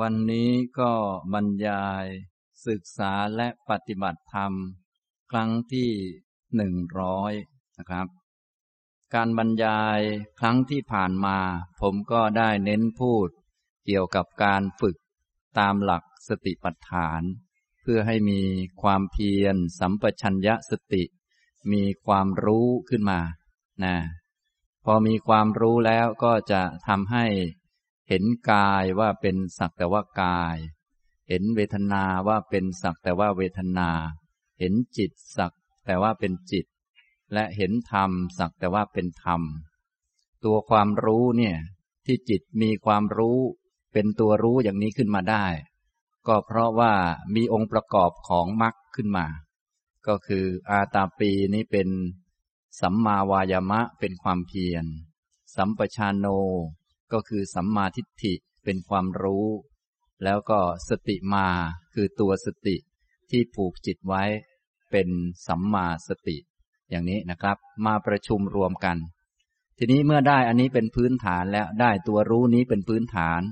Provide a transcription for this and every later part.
วันนี้ก็บรรยายศึกษาและปฏิบัติธรรม ครั้งที่หนึ่งร้อยนะครับ การบรรยายครั้งที่ผ่านมา ผมก็ได้เน้นพูด เกี่ยวกับการฝึกตามหลักสติปัฏฐาน เพื่อให้มีความเพียรสัมปชัญญะสติ มีความรู้ขึ้นมานะพอมีความรู้แล้วก็จะทำให้ เห็นกายว่าเป็นสักแต่ว่ากาย เห็นเวทนาว่าเป็นสักแต่ว่าเวทนา เห็นจิตสักแต่ว่าเป็นจิต และเห็นธรรมสักแต่ว่าเป็นธรรม ตัวความรู้เนี่ยที่จิตมีความรู้เป็นตัวรู้อย่างนี้ขึ้นมาได้ ก็เพราะว่ามีองค์ประกอบของมรรคขึ้นมา ก็คืออาตาปีนี้เป็นสัมมาวายามะเป็นความเพียร สัมปชานโน ก็คือสัมมาทิฏฐิเป็นความรู้ แล้วก็สติมาคือตัวสติที่ผูกจิตไว้เป็นสัมมาสติ อย่างนี้นะครับ มาประชุมรวมกัน ทีนี้เมื่อได้อันนี้เป็นพื้นฐานแล้วได้ตัวรู้นี้เป็นพื้นฐาน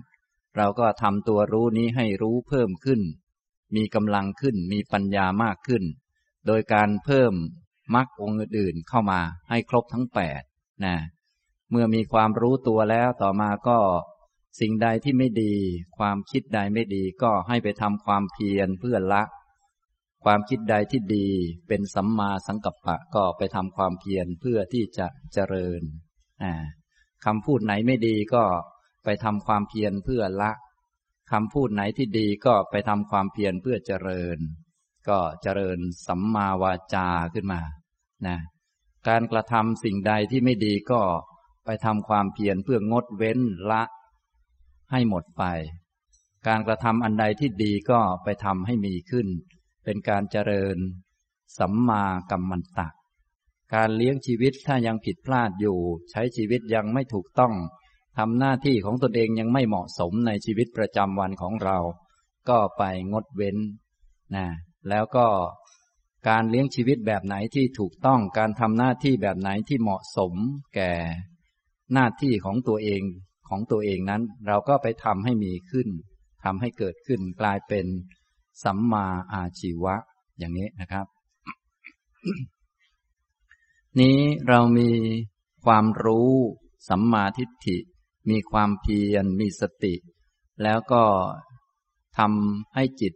เราก็ทำตัวรู้นี้ให้รู้เพิ่มขึ้น มีกำลังขึ้นมีปัญญามากขึ้น โดยการเพิ่มมรรคองค์อื่นเข้ามาให้ครบทั้งแปดนะ เมื่อมีความรู้ตัวแล้วต่อมาก็ สิ่งใดที่ไม่ดี ความคิดใดไม่ดีก็ให้ไปทำความเพียรเพื่อละ ความคิดใดที่ดีเป็นสัมมาสังกัปปะก็ไปทำความเพียรเพื่อที่จะเจริญคำพูดไหนไม่ดีก็ไปทำความเพียรเพื่อละคำพูดไหนที่ดีก็ไปทำความเพียรเพื่อเจริญ ก็เจริญสัมมาวาจาขึ้นมานะการกระทำสิ่งใดที่ไม่ดีก็ ไปทำความเพียรเพื่องดเว้นละ ให้หมดไป การกระทำอันใดที่ดีก็ไปทำให้มีขึ้น เป็นการเจริญ สัมมากัมมันตะการเลี้ยงชีวิตถ้ายังผิดพลาดอยู่ ใช้ชีวิตยังไม่ถูกต้องทำหน้าที่ของตนเองยังไม่เหมาะสมในชีวิตประจำวันของเรา ก็ไปงดเว้นนะแล้วก็การเลี้ยงชีวิตแบบไหนที่ถูกต้องการทำหน้าที่แบบไหนที่เหมาะสมแก่ หน้าที่ของตัวเองของตัวเองนั้น เราก็ไปทำให้มีขึ้นทำให้เกิดขึ้นกลายเป็นสัมมาอาชีวะ อย่างนี้นะครับ นี้เรามีความรู้สัมมาทิฏฐิ มีความเพียรมีสติ แล้วก็ทำให้จิต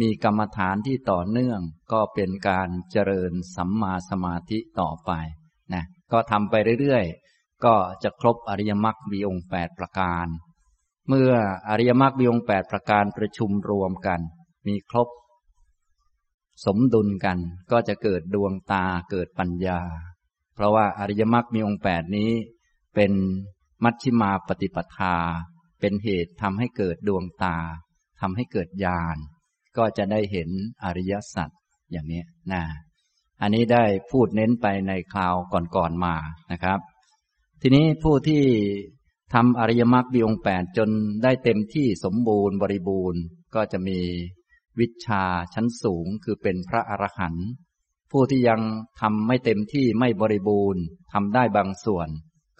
มีกรรมฐานที่ต่อเนื่องก็เป็นการเจริญสัมมาสมาธิต่อไปนะก็ทำไปเรื่อย ก็จะครบอริยมรรคมีองค์แปดประการ เมื่ออริยมรรคมีองค์แปดประการประชุมรวมกัน มีครบ สมดุลกันก็จะเกิดดวงตาเกิดปัญญา เพราะว่าอริยมรรคมีองค์แปดนี้ เป็นมัชฌิมาปฏิปทา เป็นเหตุทำให้เกิดดวงตาทำให้เกิดญาณก็จะได้เห็นอริยสัจอย่างนี้นะ อันนี้ได้พูดเน้นไปในคราวก่อนๆมานะครับ ทีนี้ผู้ที่ทำอริยมรรคบีองแปดจนได้เต็มที่สมบูรณ์บริบูรณ์ก็จะมีวิชาชั้นสูงคือเป็นพระอรหันต์ผู้ที่ยังทำไม่เต็มที่ไม่บริบูรณ์ทำได้บางส่วน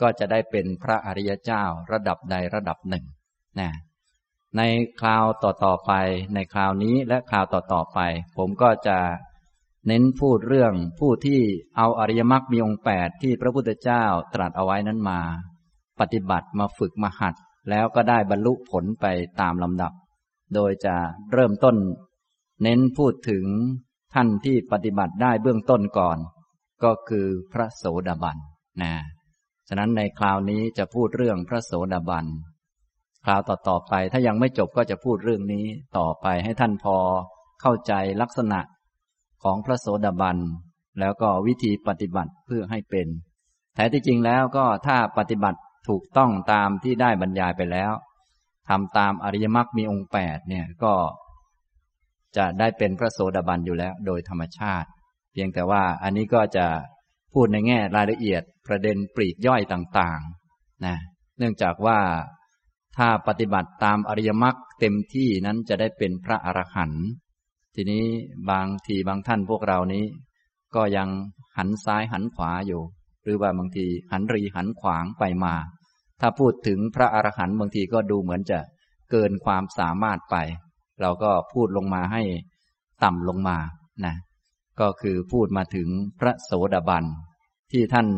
ก็จะได้เป็นพระอริยเจ้าระดับใดระดับหนึ่งนะในคราวต่อๆไป ในคราวนี้และคราวต่อๆไป ผมก็จะ เน้นพูดเรื่องผู้ที่เอาอริยมรรคมีองค์แปดที่พระพุทธเจ้าตรัสเอาไว้นั้นมา ปฏิบัติมาฝึกมาหัด แล้วก็ได้บรรลุผลไปตามลำดับ โดยจะเริ่มต้น เน้นพูดถึงท่านที่ปฏิบัติได้เบื้องต้นก่อน ก็คือพระโสดาบันนะฉะนั้นในคราวนี้จะพูดเรื่องพระโสดาบันคราวต่อๆไปถ้ายังไม่จบก็จะพูดเรื่องนี้ต่อไปให้ท่านพอเข้าใจลักษณะ ของพระโสดาบัน แล้วก็วิธีปฏิบัติเพื่อให้เป็น แท้ที่จริงแล้วก็ถ้าปฏิบัติถูกต้องตามที่ได้บรรยายไปแล้วทำตามอริยมรรคมีองค์แปดเนี่ยก็ จะได้เป็นพระโสดาบันอยู่แล้ว โดยธรรมชาติ เพียงแต่ว่าอันนี้ก็จะพูดในแง่รายละเอียดประเด็นปลีกย่อยต่างๆนะเนื่องจากว่าถ้าปฏิบัติตามอริยมรรคเต็มที่นั้นจะได้เป็นพระอรหันต์ ทีนี้บางทีบางท่านพวกเรานี้ ก็ยังหันซ้ายหันขวาอยู่ หรือว่าบางทีหันรีหันขวางไปมา ถ้าพูดถึงพระอรหันต์บางทีก็ดูเหมือนจะเกินความสามารถไป เราก็พูดลงมาให้ต่ำลงมานะก็คือพูดมาถึงพระโสดาบันที่ท่าน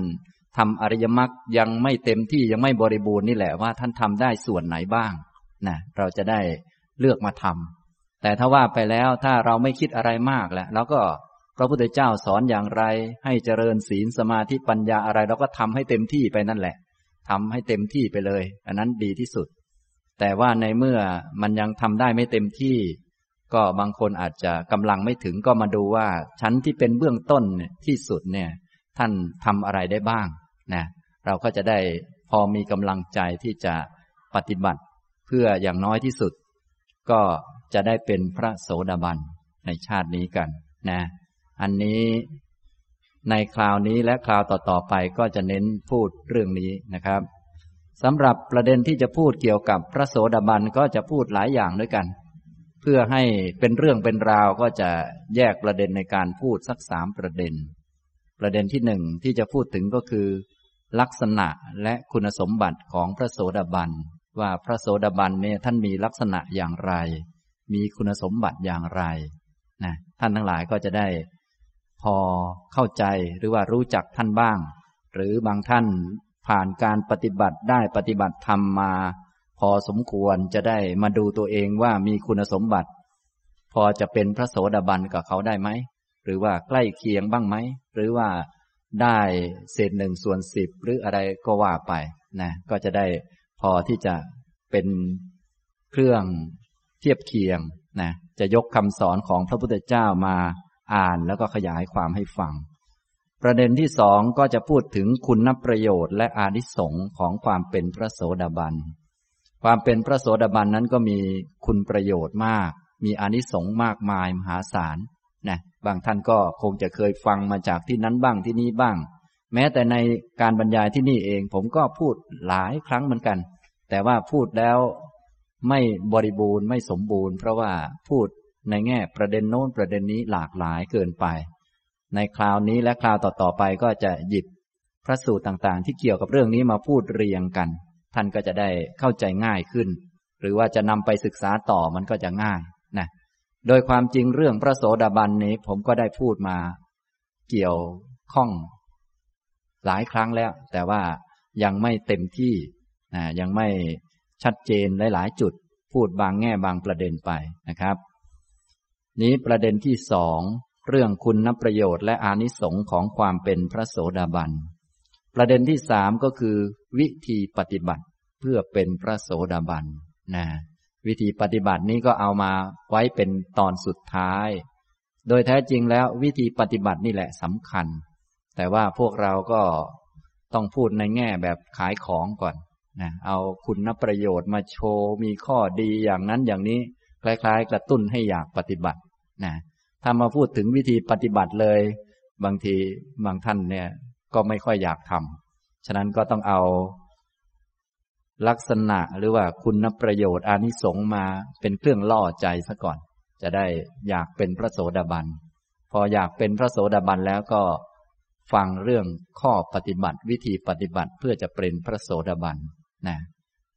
ทำอริยมรรคยังไม่เต็มที่ยังไม่บริบูรณ์นี่แหละว่าท่านทำได้ส่วนไหนบ้างนะเราจะได้เลือกมาทำ แต่ถ้าว่าไปแล้วถ้าเราไม่คิดอะไรมากแล้วเราก็พระพุทธเจ้าสอนอย่างไร ให้เจริญศีลสมาธิปัญญาอะไรเราก็ทำให้เต็มที่ไปนั่นแหละทำให้เต็มที่ไปเลย อันนั้นดีที่สุด แต่ว่าในเมื่อมันยังทำได้ไม่เต็มที่ ก็บางคนอาจจะกำลังไม่ถึงก็มาดูว่า ชั้นที่เป็นเบื้องต้นที่สุดเนี่ย ท่านทำอะไรได้บ้างนะเราก็จะได้พอมีกำลังใจที่จะปฏิบัติ เพื่ออย่างน้อยที่สุด ก็ จะได้เป็นพระโสดาบันในชาตินี้กันนะ อันนี้ในคราวนี้และคราวต่อๆไปก็จะเน้นพูดเรื่องนี้นะครับสำหรับประเด็นที่จะพูดเกี่ยวกับพระโสดาบันก็จะพูดหลายอย่างด้วยกัน เพื่อให้เป็นเรื่องเป็นราวก็จะแยกประเด็นในการพูดสักสามประเด็น ประเด็นที่หนึ่งที่จะพูดถึงก็คือ ลักษณะและคุณสมบัติของพระโสดาบันว่าพระโสดาบันเนี่ยท่านมีลักษณะอย่างไร มีคุณสมบัติอย่างไรนะท่านทั้งหลายก็จะได้ พอเข้าใจหรือว่ารู้จักท่านบ้าง หรือบางท่านผ่านการปฏิบัติได้ปฏิบัติธรรมมา พอสมควรจะได้มาดูตัวเองว่ามีคุณสมบัติ พอจะเป็นพระโสดาบันกับเขาได้ไหม หรือว่าใกล้เคียงบ้างไหม หรือว่าได้เศษหนึ่งส่วนสิบหรืออะไรก็ว่าไปนะก็จะได้พอที่จะเป็นเครื่อง เทียบเคียงนะจะยกคำสอนของพระพุทธเจ้ามาอ่านแล้วก็ขยายความให้ฟัง ประเด็นที่สองก็จะพูดถึงคุณนประโยชน์และอานิสงค์ของความเป็นพระโสดาบัน ความเป็นพระโสดาบันนั้นก็มีคุณประโยชน์มาก มีอานิสงส์มากมายมหาศาลนะบางท่านก็คงจะเคยฟังมาจากที่นั้นบ้างที่นี่บ้าง แม้แต่ในการบรรยายที่นี่เองผมก็พูดหลายครั้งเหมือนกัน แต่ว่าพูดแล้ว ไม่บริบูรณ์ไม่สมบูรณ์ เพราะว่าพูดในแง่ประเด็นโน้นประเด็นนี้หลากหลายเกินไป ในคราวนี้และคราวต่อๆไปก็จะหยิบพระสูตรต่างๆ ที่เกี่ยวกับเรื่องนี้มาพูดเรียงกัน ท่านก็จะได้เข้าใจง่ายขึ้น หรือว่าจะนำไปศึกษาต่อมันก็จะง่ายนะโดยความจริงเรื่องพระโสดาบันนี้ผมก็ได้พูดมา เกี่ยวข้อง หลายครั้งแล้ว แต่ว่ายังไม่เต็มที่นะยังไม่ ชัดเจนหลาย ๆ จุด พูดบางแง่บางประเด็นไปนะครับ นี้ประเด็นที่สองเรื่องคุณนประโยชน์และอานิสงค์ของความเป็นพระโสดาบัน ประเด็นที่สามก็คือ วิธีปฏิบัติเพื่อเป็นพระโสดาบันนะวิธีปฏิบัตินี้ก็เอามาไว้เป็นตอนสุดท้าย โดยแท้จริงแล้ววิธีปฏิบัตินี่แหละสำคัญ แต่ว่าพวกเราก็ต้องพูดในแง่แบบขายของก่อน นะเอาคุณประโยชน์มาโชว์มีข้อดีอย่างนั้นอย่างนี้ คล้าย ๆ กระตุ้นให้อยากปฏิบัตินะถ้ามาพูดถึงวิธีปฏิบัติเลย บางทีบางท่านเนี่ย ก็ไม่ค่อยอยากทำฉะนั้นก็ต้องเอาลักษณะหรือว่าคุณประโยชน์อานิสงส์มาเป็นเครื่องล่อใจซะก่อน จะได้อยากเป็นพระโสดาบัน พออยากเป็นพระโสดาบันแล้วก็ฟังเรื่องข้อปฏิบัติวิธีปฏิบัติเพื่อจะเป็นพระโสดาบัน นะ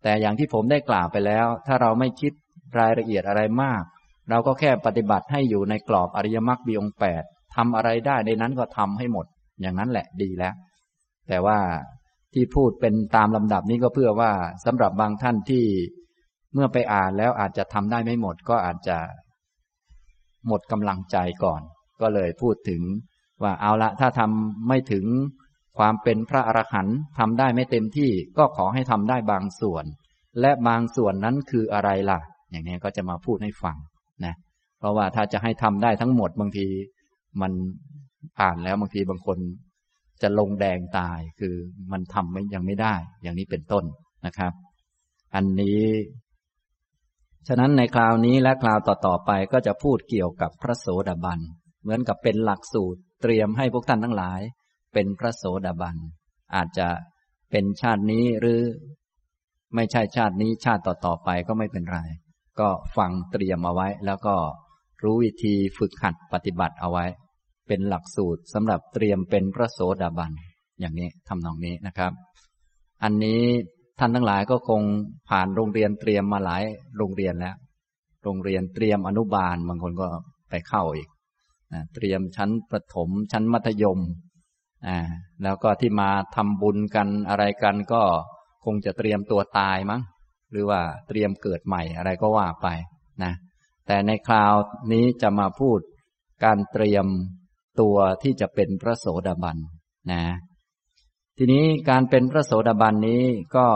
แต่อย่างที่ผมได้กล่าวไปแล้ว ถ้าเราไม่คิดรายละเอียดอะไรมาก เราก็แค่ปฏิบัติให้อยู่ในกรอบอริยมรรคบีองแปดทำอะไรได้ในนั้นก็ทำให้หมด อย่างนั้นแหละดีแล้ว แต่ว่าที่พูดเป็นตามลำดับนี้ก็เพื่อว่าสำหรับบางท่านที่เมื่อไปอ่านแล้วอาจจะทำได้ไม่หมดก็อาจจะหมดกำลังใจก่อน ก็เลยพูดถึงว่าเอาละถ้าทำไม่ถึง ความเป็นพระอรหันต์ทำได้ไม่เต็มที่ก็ขอให้ทำได้บางส่วน และบางส่วนนั้นคืออะไรล่ะ อย่างนี้ก็จะมาพูดให้ฟังนะเพราะว่าถ้าจะให้ทำได้ทั้งหมดบางทีมันอ่านแล้วบางทีบางคนจะลงแดงตายคือมันทำยังไม่ได้ อย่างนี้เป็นต้นนะครับ อันนี้ ฉะนั้นในคราวนี้และคราวต่อๆไปก็จะพูดเกี่ยวกับพระโสดาบัน เหมือนกับเป็นหลักสูตรเตรียมให้พวกท่านทั้งหลาย เป็นพระโสดาบัน อาจจะเป็นชาตินี้หรือ ไม่ใช่ชาตินี้ชาติต่อๆไปก็ไม่เป็นไร ก็ฟังเตรียมเอาไว้ แล้วก็รู้วิธีฝึกหัดปฏิบัติเอาไว้ เป็นหลักสูตรสำหรับเตรียมเป็นพระโสดาบัน อย่างนี้ทำนองนี้นะครับ อันนี้ท่านทั้งหลายก็คงผ่านโรงเรียนเตรียมมาหลายโรงเรียนแล้ว โรงเรียนเตรียมอนุบาลบางคนก็ไปเข้าอีกนะเตรียมชั้นประถมชั้นมัธยม อ่าแล้วก็ที่มาทำบุญกันอะไรกันก็คงจะเตรียมตัวตายมั้ง หรือว่าเตรียมเกิดใหม่อะไรก็ว่าไปนะแต่ในคราวนี้จะมาพูดการเตรียมตัวที่จะเป็นพระโสดาบันนะทีนี้การเป็นพระโสดาบันนี้ก็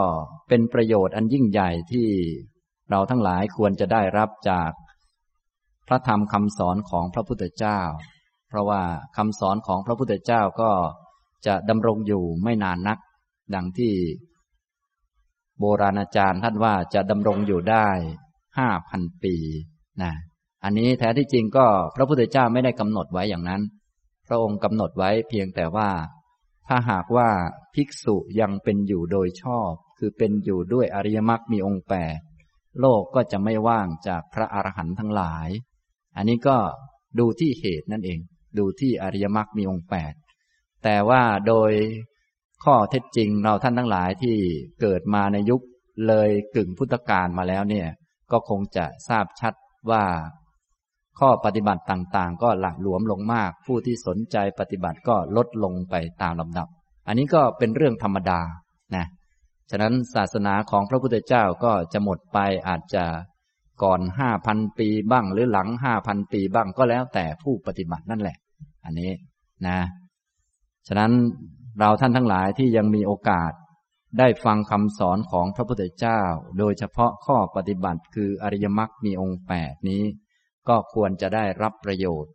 เป็นประโยชน์อันยิ่งใหญ่ที่เราทั้งหลายควรจะได้รับจากพระธรรมคำสอนของพระพุทธเจ้า เพราะว่าคำสอนของพระพุทธเจ้าก็จะดำรงอยู่ไม่นานนัก ดังที่โบราณอาจารย์ท่านว่าจะดำรงอยู่ได้ห้าพันปีนะอันนี้แท้ที่จริงก็พระพุทธเจ้าไม่ได้กำหนดไว้อย่างนั้น พระองค์กำหนดไว้เพียงแต่ว่า ถ้าหากว่าภิกษุยังเป็นอยู่โดยชอบ คือเป็นอยู่ด้วยอริยมรรคมีองค์แปดโลกก็จะไม่ว่างจากพระอรหันต์ทั้งหลาย อันนี้ก็ดูที่เหตุนั่นเอง ดูที่อริยมรรคมีองค์แปดแต่ว่าโดยข้อเท็จจริงเราท่านทั้งหลายที่เกิดมาในยุคเลยกึ่งพุทธกาลมาแล้วเนี่ย ก็คงจะทราบชัดว่า ข้อปฏิบัติต่างๆ ก็หละหลวมลงมาก ผู้ที่สนใจปฏิบัติก็ลดลงไปตามลำดับ อันนี้ก็เป็นเรื่องธรรมดานะฉะนั้นศาสนาของพระพุทธเจ้าก็จะหมดไปอาจจะ ก่อนห้าพันปีบ้าง หรือหลังห้าพันปีบ้างก็แล้วแต่ผู้ปฏิบัตินั่นแหละ อันนี้นะ ฉะนั้นเราท่านทั้งหลายที่ยังมีโอกาสได้ฟังคำสอนของพระพุทธเจ้า โดยเฉพาะข้อปฏิบัติคืออริยมรรคมีองค์แปดนี้ ก็ควรจะได้รับประโยชน์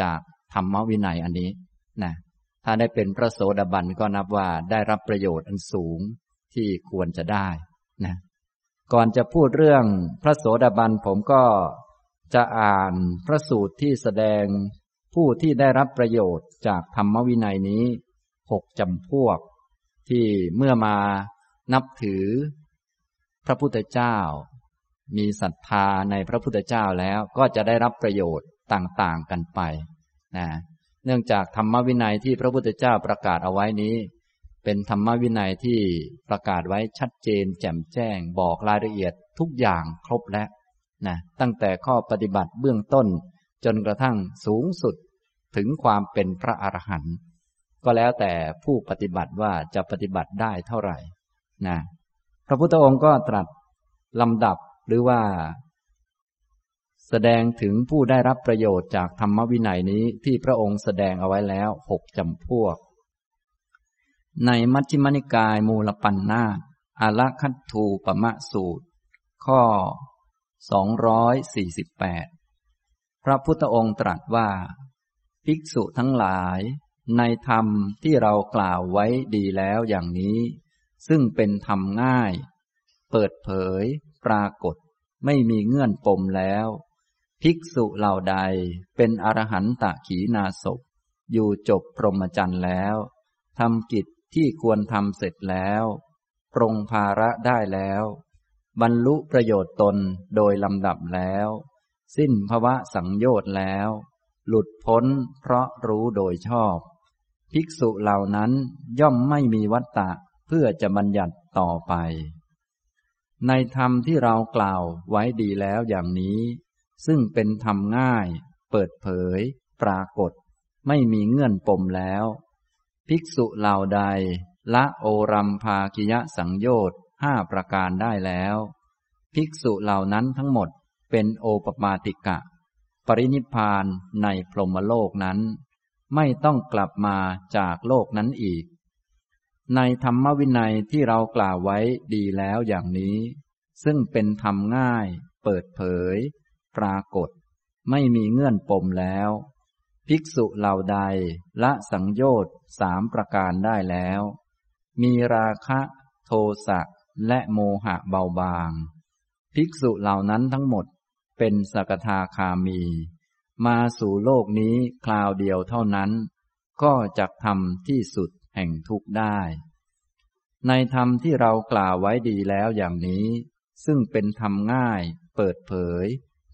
จากธรรมวินัยอันนี้นะถ้าได้เป็นพระโสดาบันก็นับว่าได้รับประโยชน์อันสูงที่ควรจะได้นะ ก่อนจะพูดเรื่องพระโสดาบันผมก็จะอ่านพระสูตรที่แสดงผู้ที่ได้รับประโยชน์จากธรรมวินัยนี้หกจำพวก ที่เมื่อมานับถือ พระพุทธเจ้า มีศรัทธาในพระพุทธเจ้าแล้วก็จะได้รับประโยชน์ต่างๆกันไปนะเนื่องจากธรรมวินัยที่พระพุทธเจ้าประกาศเอาไว้นี้ เป็นธรรมวินัยที่ประกาศไว้ชัดเจน แจ่มแจ้ง บอกรายละเอียดทุกอย่างครบแล้วนะตั้งแต่ข้อปฏิบัติเบื้องต้น จนกระทั่งสูงสุดถึงความเป็นพระอรหันต์ก็แล้วแต่ผู้ปฏิบัติว่าจะปฏิบัติได้เท่าไหร่นะพระพุทธองค์ก็ตรัสลำดับหรือว่า แสดงถึงผู้ได้รับประโยชน์จากธรรมวินัยนี้ที่พระองค์แสดงเอาไว้แล้วหกจำพวก ในมัชฌิมนิกายมูลปัญนาอาลคัตทูปมะสูตร ข้อ 248 พระพุทธองค์ตรัสว่า ภิกษุทั้งหลาย ในธรรมที่เรากล่าวไว้ดีแล้วอย่างนี้ ซึ่งเป็นธรรมง่าย เปิดเผย ปรากฏ ไม่มีเงื่อนปมแล้ว ภิกษุเหล่าใดเป็นอรหันตะขีนาศพอยู่จบพรหมจรรย์แล้วทำกิจ ที่ควรทำเสร็จแล้วปรงภาระได้แล้ว บรรลุประโยชน์ตนโดยลำดับแล้ว สิ้นภวะสังโยชน์แล้ว หลุดพ้นเพราะรู้โดยชอบ ภิกษุเหล่านั้นย่อมไม่มีวัตตะเพื่อจะบัญญัติต่อไป ในธรรมที่เรากล่าวไว้ดีแล้วอย่างนี้ ซึ่งเป็นธรรมง่าย เปิดเผย ปรากฏ ไม่มีเงื่อนปมแล้ว ภิกษุเหล่าใด ละโอรัมภากิยะสังโยชน์ห้าประการได้แล้ว ภิกษุเหล่านั้นทั้งหมดเป็นโอปมาติกะ ปรินิพานในพรหมโลกนั้น ไม่ต้องกลับมาจากโลกนั้นอีก ในธรรมวินัยที่เรากล่าวไว้ดีแล้วอย่างนี้ ซึ่งเป็นธรรมง่าย เปิดเผย ปรากฏ ไม่มีเงื่อนปมแล้ว ภิกษุเหล่าใดละสังโยชน์สามประการได้แล้ว มีราคะโทสะและโมหะเบาบาง ภิกษุเหล่านั้นทั้งหมดเป็นสกทาคามี มาสู่โลกนี้คราวเดียวเท่านั้น ก็จะทำที่สุดแห่งทุกได้ ในธรรมที่เรากล่าวไว้ดีแล้วอย่างนี้ ซึ่งเป็นธรรมง่าย เปิดเผย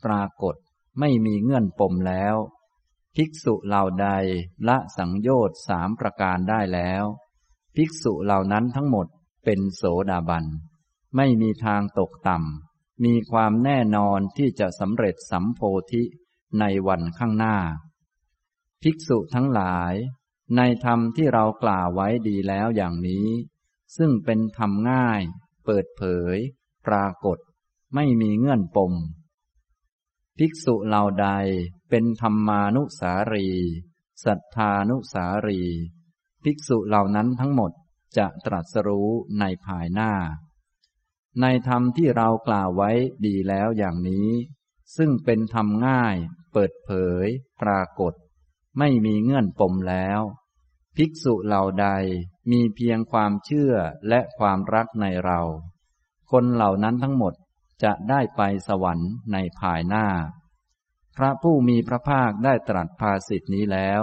ปรากฏไม่มีเงื่อนปมแล้ว ภิกษุเหล่าใดละสังโยชน์สามประการได้แล้ว ภิกษุเหล่านั้นทั้งหมดเป็นโสดาบัน ไม่มีทางตกต่ำ มีความแน่นอนที่จะสำเร็จสัมโพธิในวันข้างหน้า ภิกษุทั้งหลาย ในธรรมที่เรากล่าวไว้ดีแล้วอย่างนี้ ซึ่งเป็นธรรมง่าย เปิดเผย ปรากฏ ไม่มีเงื่อนปม ภิกษุเหล่าใด เป็นธรรมานุสารี สัทธานุสารี ภิกษุเหล่านั้นทั้งหมดจะตรัสรู้ในภายหน้า ในธรรมที่เรากล่าวไว้ดีแล้วอย่างนี้ ซึ่งเป็นธรรมง่าย เปิดเผย ปรากฏ ไม่มีเงื่อนปมแล้ว ภิกษุเหล่าใดมีเพียงความเชื่อและความรักในเรา คนเหล่านั้นทั้งหมดจะได้ไปสวรรค์ในภายหน้า พระผู้มีพระภาคได้ตรัสภาสิทธินี้แล้ว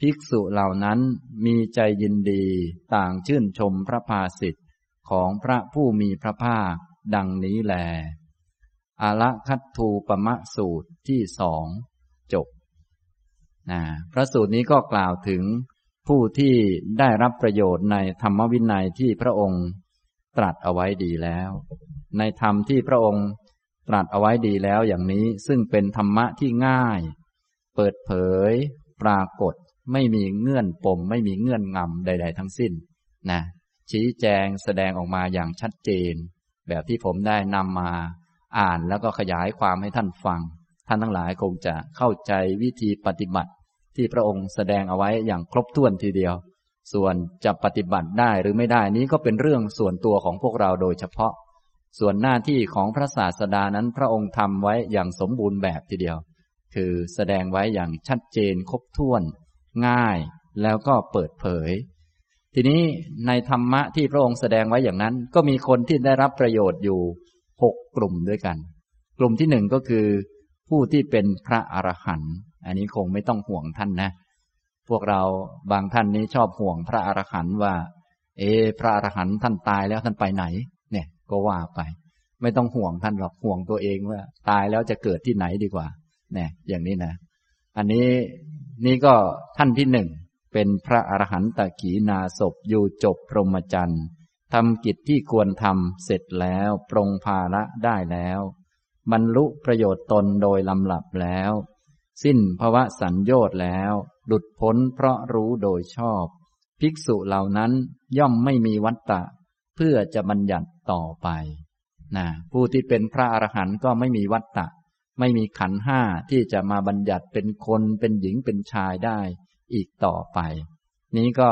ภิกษุเหล่านั้นมีใจยินดีต่างชื่นชมพระภาสิทธิของพระผู้มีพระภาค ดังนี้แลอาละคัตทูปมะสูตรที่สองจบนะพระสูตรนี้ก็กล่าวถึงผู้ที่ได้รับประโยชน์ในธรรมวินัยที่พระองค์ตรัสเอาไว้ดีแล้ว ในธรรมที่พระองค์ ตรัสเอาไว้ดีแล้วอย่างนี้ซึ่งเป็นธรรมะที่ง่าย เปิดเผย ปรากฏไม่มีเงื่อนปม ไม่มีเงื่อนงำใด ๆ ทั้งสิ้นนะชี้แจงแสดงออกมาอย่างชัดเจน แบบที่ผมได้นำมาอ่านแล้วก็ขยายความให้ท่านฟัง ท่านทั้งหลายคงจะเข้าใจวิธีปฏิบัติ ที่พระองค์แสดงเอาไว้อย่างครบถ้วนทีเดียว ส่วนจะปฏิบัติได้หรือไม่ได้นี้ก็เป็นเรื่องส่วนตัวของพวกเราโดยเฉพาะ ส่วนหน้าที่ของพระศาสดานั้นพระองค์ทำไว้อย่างสมบูรณ์แบบทีเดียว คือแสดงไว้อย่างชัดเจนครบถ้วน ง่ายแล้วก็เปิดเผย ทีนี้ในธรรมะที่พระองค์แสดงไว้อย่างนั้น ก็มีคนที่ได้รับประโยชน์อยู่หกกลุ่มด้วยกัน กลุ่มที่หนึ่งก็คือ ผู้ที่เป็นพระอรหันต์อันนี้คงไม่ต้องห่วงท่านนะ พวกเราบางท่านนี้ชอบห่วงพระอรหันต์ว่า เอ พระอรหันต์ท่านตายแล้วท่านไปไหน ก็ว่าไป ไม่ต้องห่วงท่านหรอกห่วงตัวเองว่า ตายแล้วจะเกิดที่ไหนดีกว่าเนี่ยอย่างนี้นะ อันนี้นี่ก็ท่านที่หนึ่งเป็นพระอรหันตขีนาศพอยู่จบพรหมจรรย์ทำกิจที่ควรทำเสร็จแล้วปรงภาระได้แล้วบรรลุประโยชน์ตนโดยลำหลับแล้ว สิ้นภวะสัญญชน์แล้ว หลุดพ้นเพราะรู้โดยชอบ ภิกษุเหล่านั้นย่อมไม่มีวัตตะ เพื่อจะบัญญัติต่อไปนะผู้ที่เป็นพระอรหันต์ก็ไม่มีวัตตะ ไม่มีขันห้าที่จะมาบัญญัติเป็นคนเป็นหญิงเป็นชายได้อีกต่อไป นี้ก็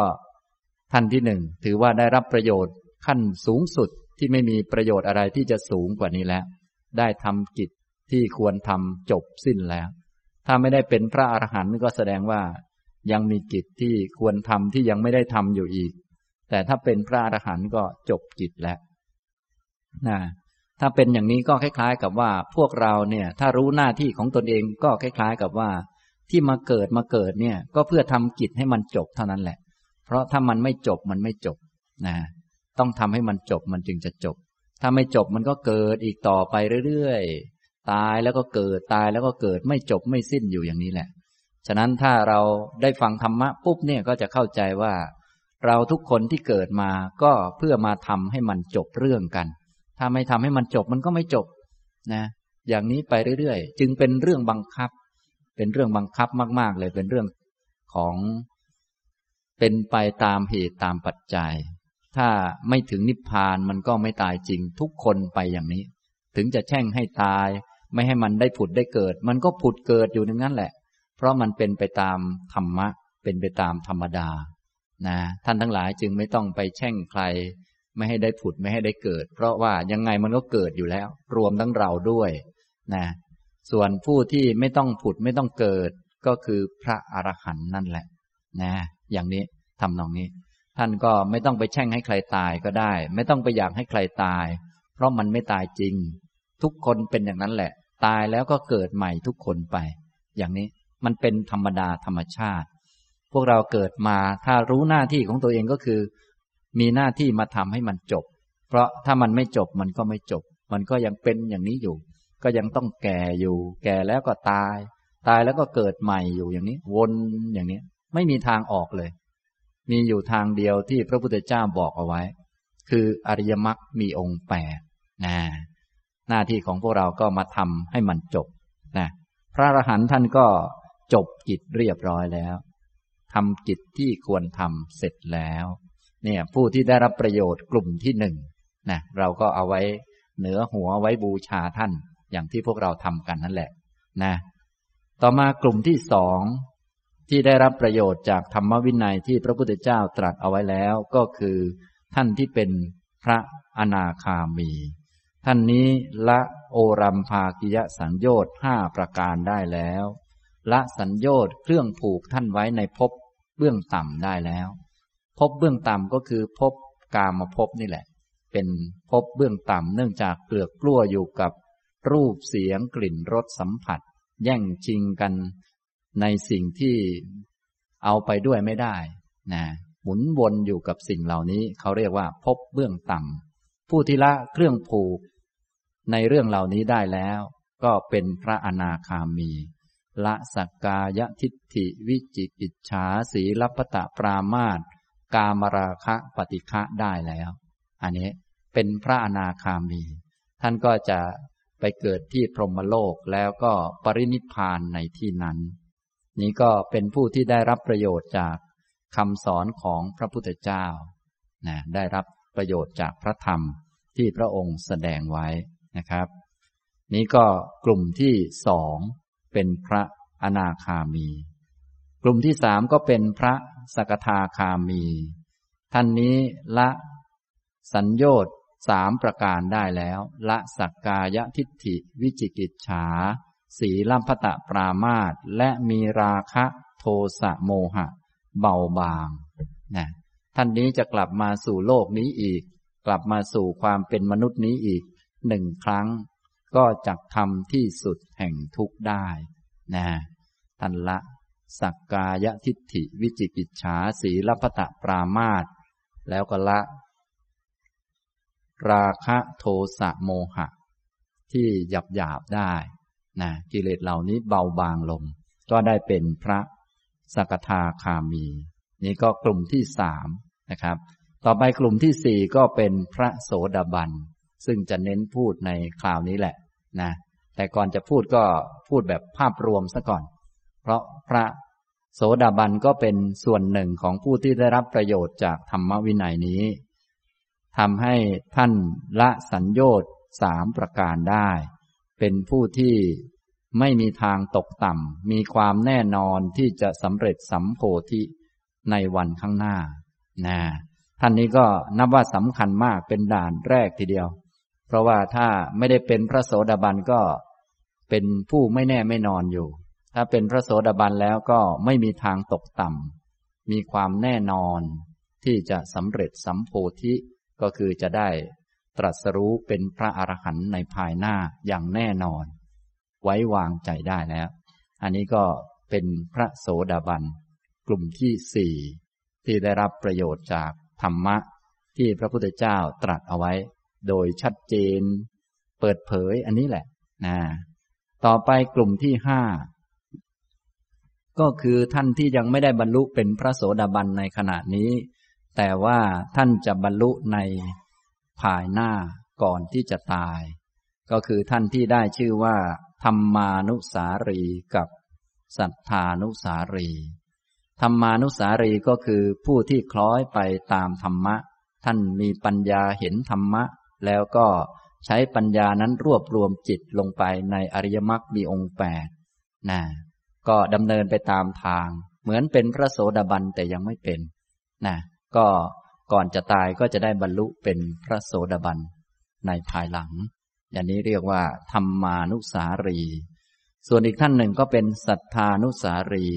ท่านที่หนึ่งถือว่าได้รับประโยชน์ขั้นสูงสุดที่ไม่มีประโยชน์อะไรที่จะสูงกว่านี้แล้ว ได้ทำกิจที่ควรทำจบสิ้นแล้ว ถ้าไม่ได้เป็นพระอรหันต์ก็แสดงว่ายังมีกิจที่ควรทำที่ยังไม่ได้ทำอยู่อีก แต่ถ้าเป็นพระอรหันต์ก็จบกิจแล้วนะถ้าเป็นอย่างนี้ก็คล้าย ๆ กับว่าพวกเราเนี่ย ถ้ารู้หน้าที่ของตนเองก็คล้าย ๆ กับว่า ที่มาเกิดมาเกิดเนี่ย ก็เพื่อทำกิจให้มันจบเท่านั้นแหละ เพราะถ้ามันไม่จบมันไม่จบนะต้องทำให้มันจบมันจึงจะจบ ถ้าไม่จบมันก็เกิดอีกต่อไปเรื่อยๆตายแล้วก็เกิดตายแล้วก็เกิดไม่จบไม่สิ้นอยู่อย่างนี้แหละ ฉะนั้นถ้าเราได้ฟังธรรมะปุ๊บเนี่ยก็จะเข้าใจว่า เราทุกคนที่เกิดมาก็เพื่อมาทำให้มันจบเรื่องกัน ถ้าไม่ทำให้มันจบมันก็ไม่จบนะ อย่างนี้ไปเรื่อยๆ จึงเป็นเรื่องบังคับ เป็นเรื่องบังคับมาก ๆ เลย เป็นเรื่องของ เป็นไปตามเหตุตามปัจจัย ถ้าไม่ถึงนิพพานมันก็ไม่ตายจริง ทุกคนไปอย่างนี้ ถึงจะแช่งให้ตาย ไม่ให้มันได้ผุดได้เกิด มันก็ผุดเกิดอยู่ในนั้นแหละ เพราะมันเป็นไปตามธรรมะ เป็นไปตามธรรมดา นะท่านทั้งหลายจึงไม่ต้องไปแช่งใคร ไม่ให้ได้ผุดไม่ให้ได้เกิด เพราะว่ายังไงมันก็เกิดอยู่แล้ว รวมทั้งเราด้วยนะส่วนผู้ที่ไม่ต้องผุดไม่ต้องเกิดก็คือพระอรหันต์นั่นแหละ นะ อย่างนี้ทำนองนี้ ท่านก็ไม่ต้องไปแช่งให้ใครตายก็ได้ ไม่ต้องไปอยากให้ใครตาย เพราะมันไม่ตายจริง ทุกคนเป็นอย่างนั้นแหละ ตายแล้วก็เกิดใหม่ทุกคนไป อย่างนี้มันเป็นธรรมดาธรรมชาติ พวกเราเกิดมาถ้ารู้หน้าที่ของตัวเองก็คือ มีหน้าที่มาทำให้มันจบ เพราะถ้ามันไม่จบมันก็ไม่จบ มันก็ยังเป็นอย่างนี้อยู่ ก็ยังต้องแก่อยู่ แก่แล้วก็ตาย ตายแล้วก็เกิดใหม่อยู่อย่างนี้ วนอย่างนี้ ไม่มีทางออกเลย มีอยู่ทางเดียวที่พระพุทธเจ้าบอกเอาไว้ คืออริยมรรคมีองค์แปดนะหน้าที่ของพวกเราก็มาทำให้มันจบนะพระอรหันต์ท่านก็จบกิจเรียบร้อยแล้ว ทำกิจที่ควรทำเสร็จแล้ว เนี่ยผู้ที่ได้รับประโยชน์กลุ่มที่หนึ่งนะเราก็เอาไว้เหนือหัวไว้บูชาท่าน อย่างที่พวกเราทำกันนั่นแหละนะต่อมากลุ่มที่สองที่ได้รับประโยชน์จากธรรมวินัยที่พระพุทธเจ้าตรัสเอาไว้แล้วก็คือท่านที่เป็นพระอนาคามี ท่านนี้ละโอรัมภากิยสัญโยชน์ห้าประการได้แล้ว ละสัญโยชน์เครื่องผูกท่านไว้ในภพ เบื้องต่ำได้แล้วภพเบื้องต่ำก็คือภพกามภพบนี่แหละ เป็นภพเบื้องต่ำเนื่องจากเกลือกกลั้วอยู่กับรูปเสียงกลิ่นรสสัมผัส แย่งชิงกันในสิ่งที่เอาไปด้วยไม่ได้นะหมุนวนอยู่กับสิ่งเหล่านี้ เขาเรียกว่าพบเบื้องต่ำผู้ที่ละเครื่องผูก ในเรื่องเหล่านี้ได้แล้ว ก็เป็นพระอนาคามี ละสักกายทิฏฐิวิจิกิจฉาสีลัพตะปรามาตกามราคะปฏิฆะได้แล้ว อันนี้เป็นพระอนาคามี ท่านก็จะไปเกิดที่พรหมโลกแล้วก็ปรินิพานในที่นั้น นี้ก็เป็นผู้ที่ได้รับประโยชน์จากคำสอนของพระพุทธเจ้านะได้รับประโยชน์จากพระธรรมที่พระองค์แสดงไว้นะครับ นี้ก็กลุ่มที่สอง เป็นพระอนาคามี กลุ่มที่สามก็เป็นพระสกทาคามี ท่านนี้ละสัญญอดสามประการได้แล้ว ละสักกายทิฏฐิ วิจิกิจฉา สีลัมพตะปรามาตและมีราคะโทสะโมหะ เบาบางนะท่านนี้จะกลับมาสู่โลกนี้อีก กลับมาสู่ความเป็นมนุษย์นี้อีกหนึ่งครั้ง ก็จะทำที่สุดแห่งทุกได้นะท่านละสักกายทิฏฐิวิจิกิจฉาสีลพตะปรามาตแล้วก็ละ ราคะโทสะโมหะ ที่หยับหยาบได้นะกิเลสเหล่านี้เบาบางลง ก็ได้เป็นพระสกทาคามี นี่ก็กลุ่มที่สามนะครับ ต่อไปกลุ่มที่สี่ก็เป็นพระโสดาบัน ซึ่งจะเน้นพูดในคราวนี้แหละนะแต่ก่อนจะพูดก็พูดแบบภาพรวมซะก่อน เพราะพระโสดาบันก็เป็นส่วนหนึ่งของผู้ที่ได้รับประโยชน์จากธรรมวินัยนี้ทำให้ท่านละสัญญอดสามประการได้ เป็นผู้ที่ไม่มีทางตกต่ำ มีความแน่นอนที่จะสำเร็จสัมโพธิในวันข้างหน้านะท่านนี้ก็นับว่าสำคัญมากเป็นด่านแรกทีเดียว เพราะว่าถ้าไม่ได้เป็นพระโสดาบันก็เป็นผู้ไม่แน่ไม่นอนอยู่ ถ้าเป็นพระโสดาบันแล้วก็ไม่มีทางตกต่ำ มีความแน่นอนที่จะสำเร็จสัมโพธิก็คือจะได้ตรัสรู้เป็นพระอรหันต์ในภายหน้าอย่างแน่นอน ไว้วางใจได้แล้ว อันนี้ก็เป็นพระโสดาบัน กลุ่มที่สี่ที่ได้รับประโยชน์จากธรรมะที่พระพุทธเจ้าตรัสเอาไว้ โดยชัดเจน เปิดเผยอันนี้แหละนะต่อไปกลุ่มที่ห้าก็คือท่านที่ยังไม่ได้บรรลุเป็นพระโสดาบันในขณะนี้ แต่ว่าท่านจะบรรลุในภายหน้าก่อนที่จะตาย ก็คือท่านที่ได้ชื่อว่าธรรมานุสารีกับสัทธานุสารีธรรมานุสารีก็คือผู้ที่คล้อยไปตามธรรมะ ท่านมีปัญญาเห็นธรรมะ แล้วก็ใช้ปัญญานั้นรวบรวมจิตลงไปในอริยมรรคมีองค์แปดนะก็ดำเนินไปตามทาง เหมือนเป็นพระโสดาบันแต่ยังไม่เป็นนะก็ก่อนจะตายก็จะได้บรรลุเป็นพระโสดาบันในภายหลัง อย่างนี้เรียกว่า ธรรมานุสารี ส่วนอีกท่านหนึ่งก็เป็นศรัทธานุสารี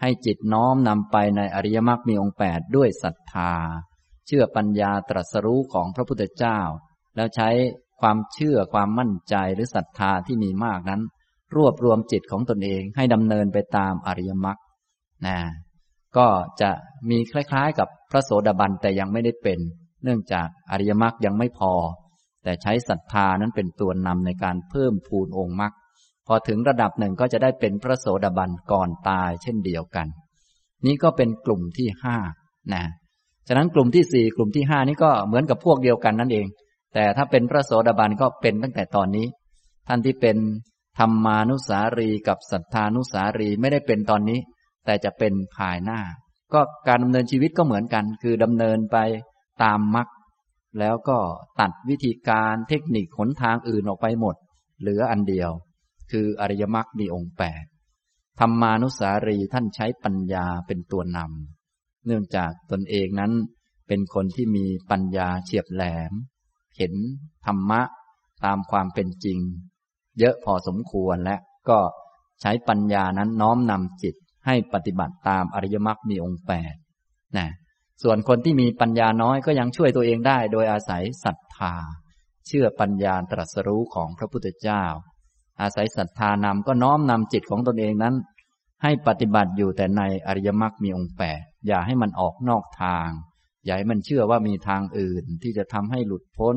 ให้จิตน้อมนำไปในอริยมรรคมีองค์แปดด้วยศรัทธา เชื่อปัญญาตรัสรู้ของพระพุทธเจ้า แล้วใช้ความเชื่อความมั่นใจหรือศรัทธาที่มีมากนั้น รวบรวมจิตของตนเองให้ดำเนินไปตามอริยมรรคนะก็จะมีคล้ายๆ กับพระโสดาบันแต่ยังไม่ได้เป็น เนื่องจากอริยมรรคยังไม่พอ แต่ใช้ศรัทธานั้นเป็นตัวนำในการเพิ่มพูนองค์มรรคพอถึงระดับหนึ่งก็จะได้เป็นพระโสดาบันก่อนตายเช่นเดียวกัน นี้ก็เป็นกลุ่มที่ห้านะ ฉะนั้นกลุ่มที่สี่กลุ่มที่ห้านี่ก็เหมือนกับพวกเดียวกันนั่นเอง แต่ถ้าเป็นพระโสดาบันก็เป็นตั้งแต่ตอนนี้ ท่านที่เป็นธรรมานุสารีกับสัทธานุสารีไม่ได้เป็นตอนนี้ แต่จะเป็นภายหน้า ก็การดำเนินชีวิตก็เหมือนกัน คือดำเนินไปตามมรรคแล้วก็ตัดวิธีการเทคนิคหนทางอื่นออกไปหมด เหลืออันเดียว คืออริยมรรคมีองค์แปดธรรมานุสารีท่านใช้ปัญญาเป็นตัวนำ เนื่องจากตนเองนั้น เป็นคนที่มีปัญญาเฉียบแหลม เห็นธรรมะตามความเป็นจริง เยอะพอสมควรและก็ใช้ปัญญานั้นน้อมนำจิตให้ปฏิบัติตามอริยมรรคมีองค์แปดนะส่วนคนที่มีปัญญาน้อยก็ยังช่วยตัวเองได้ โดยอาศัยศรัทธา เชื่อปัญญาตรัสรู้ของพระพุทธเจ้า อาศัยศรัทธานำก็น้อมนำจิตของตนเองนั้น ให้ปฏิบัติอยู่แต่ในอริยมรรคมีองค์แปด อย่าให้มันออกนอกทาง อย่าให้มันเชื่อว่ามีทางอื่นที่จะทำให้หลุดพ้น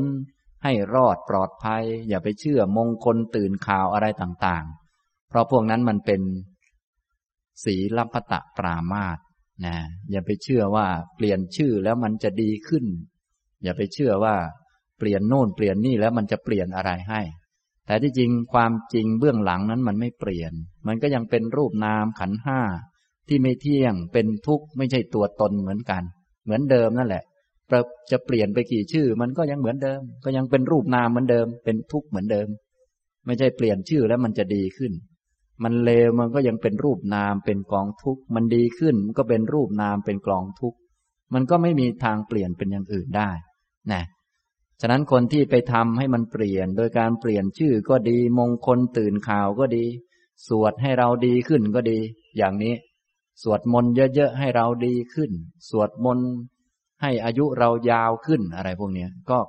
ให้รอดปลอดภัย อย่าไปเชื่อมงคลตื่นข่าวอะไรต่างๆ เพราะพวกนั้นมันเป็นสีลัพตะปรามาตนะอย่าไปเชื่อว่าเปลี่ยนชื่อแล้วมันจะดีขึ้น อย่าไปเชื่อว่าเปลี่ยนโน่นเปลี่ยนนี่แล้วมันจะเปลี่ยนอะไรให้ แต่ที่จริงความจริงเบื้องหลังนั้นมันไม่เปลี่ยน มันก็ยังเป็นรูปนามขันห้า ที่ไม่เที่ยงเป็นทุกข์ไม่ใช่ตัวตนเหมือนกัน เหมือนเดิมนั่นแหละจะเปลี่ยนไปกี่ชื่อ มันก็ยังเหมือนเดิม ก็ยังเป็นรูปนามเหมือนเดิม เป็นทุกข์เหมือนเดิม ไม่ใช่เปลี่ยนชื่อแล้วมันจะดีขึ้น มันเลวมันก็ยังเป็นรูปนามเป็นกองทุกข์มันดีขึ้นมันก็เป็นรูปนามเป็นกองทุกข์มันก็ไม่มีทางเปลี่ยนเป็นอย่างอื่นได้นะฉะนั้นคนที่ไปทำให้มันเปลี่ยน โดยการเปลี่ยนชื่อก็ดี มงคลตื่นข่าวก็ดี สวดให้เราดีขึ้นก็ดี อย่างนี้ สวดมนต์เยอะๆให้เราดีขึ้น สวดมนต์ให้อายุเรายาวขึ้นอะไรพวกนี้ก็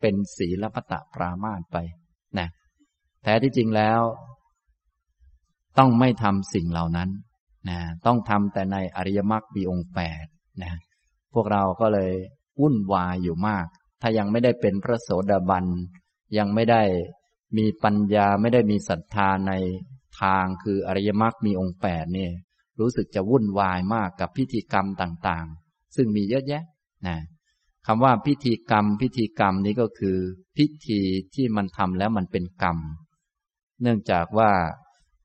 เป็นศีลปตะปรามาตไปนะแท้ที่จริงแล้ว ต้องไม่ทำสิ่งเหล่านั้นนะต้องทำแต่ในอริยมรรคมีองค์แปดนะพวกเราก็เลยวุ่นวายอยู่มาก ถ้ายังไม่ได้เป็นพระโสดาบัน ยังไม่ได้มีปัญญาไม่ได้มีศรัทธาในทางคืออริยมรรคมีองค์แปดเนี่ย รู้สึกจะวุ่นวายมากกับพิธีกรรมต่างๆ ซึ่งมีเยอะแยะนะคำว่าพิธีกรรม พิธีกรรมนี้ก็คือ พิธีที่มันทำแล้วมันเป็นกรรม เนื่องจากว่า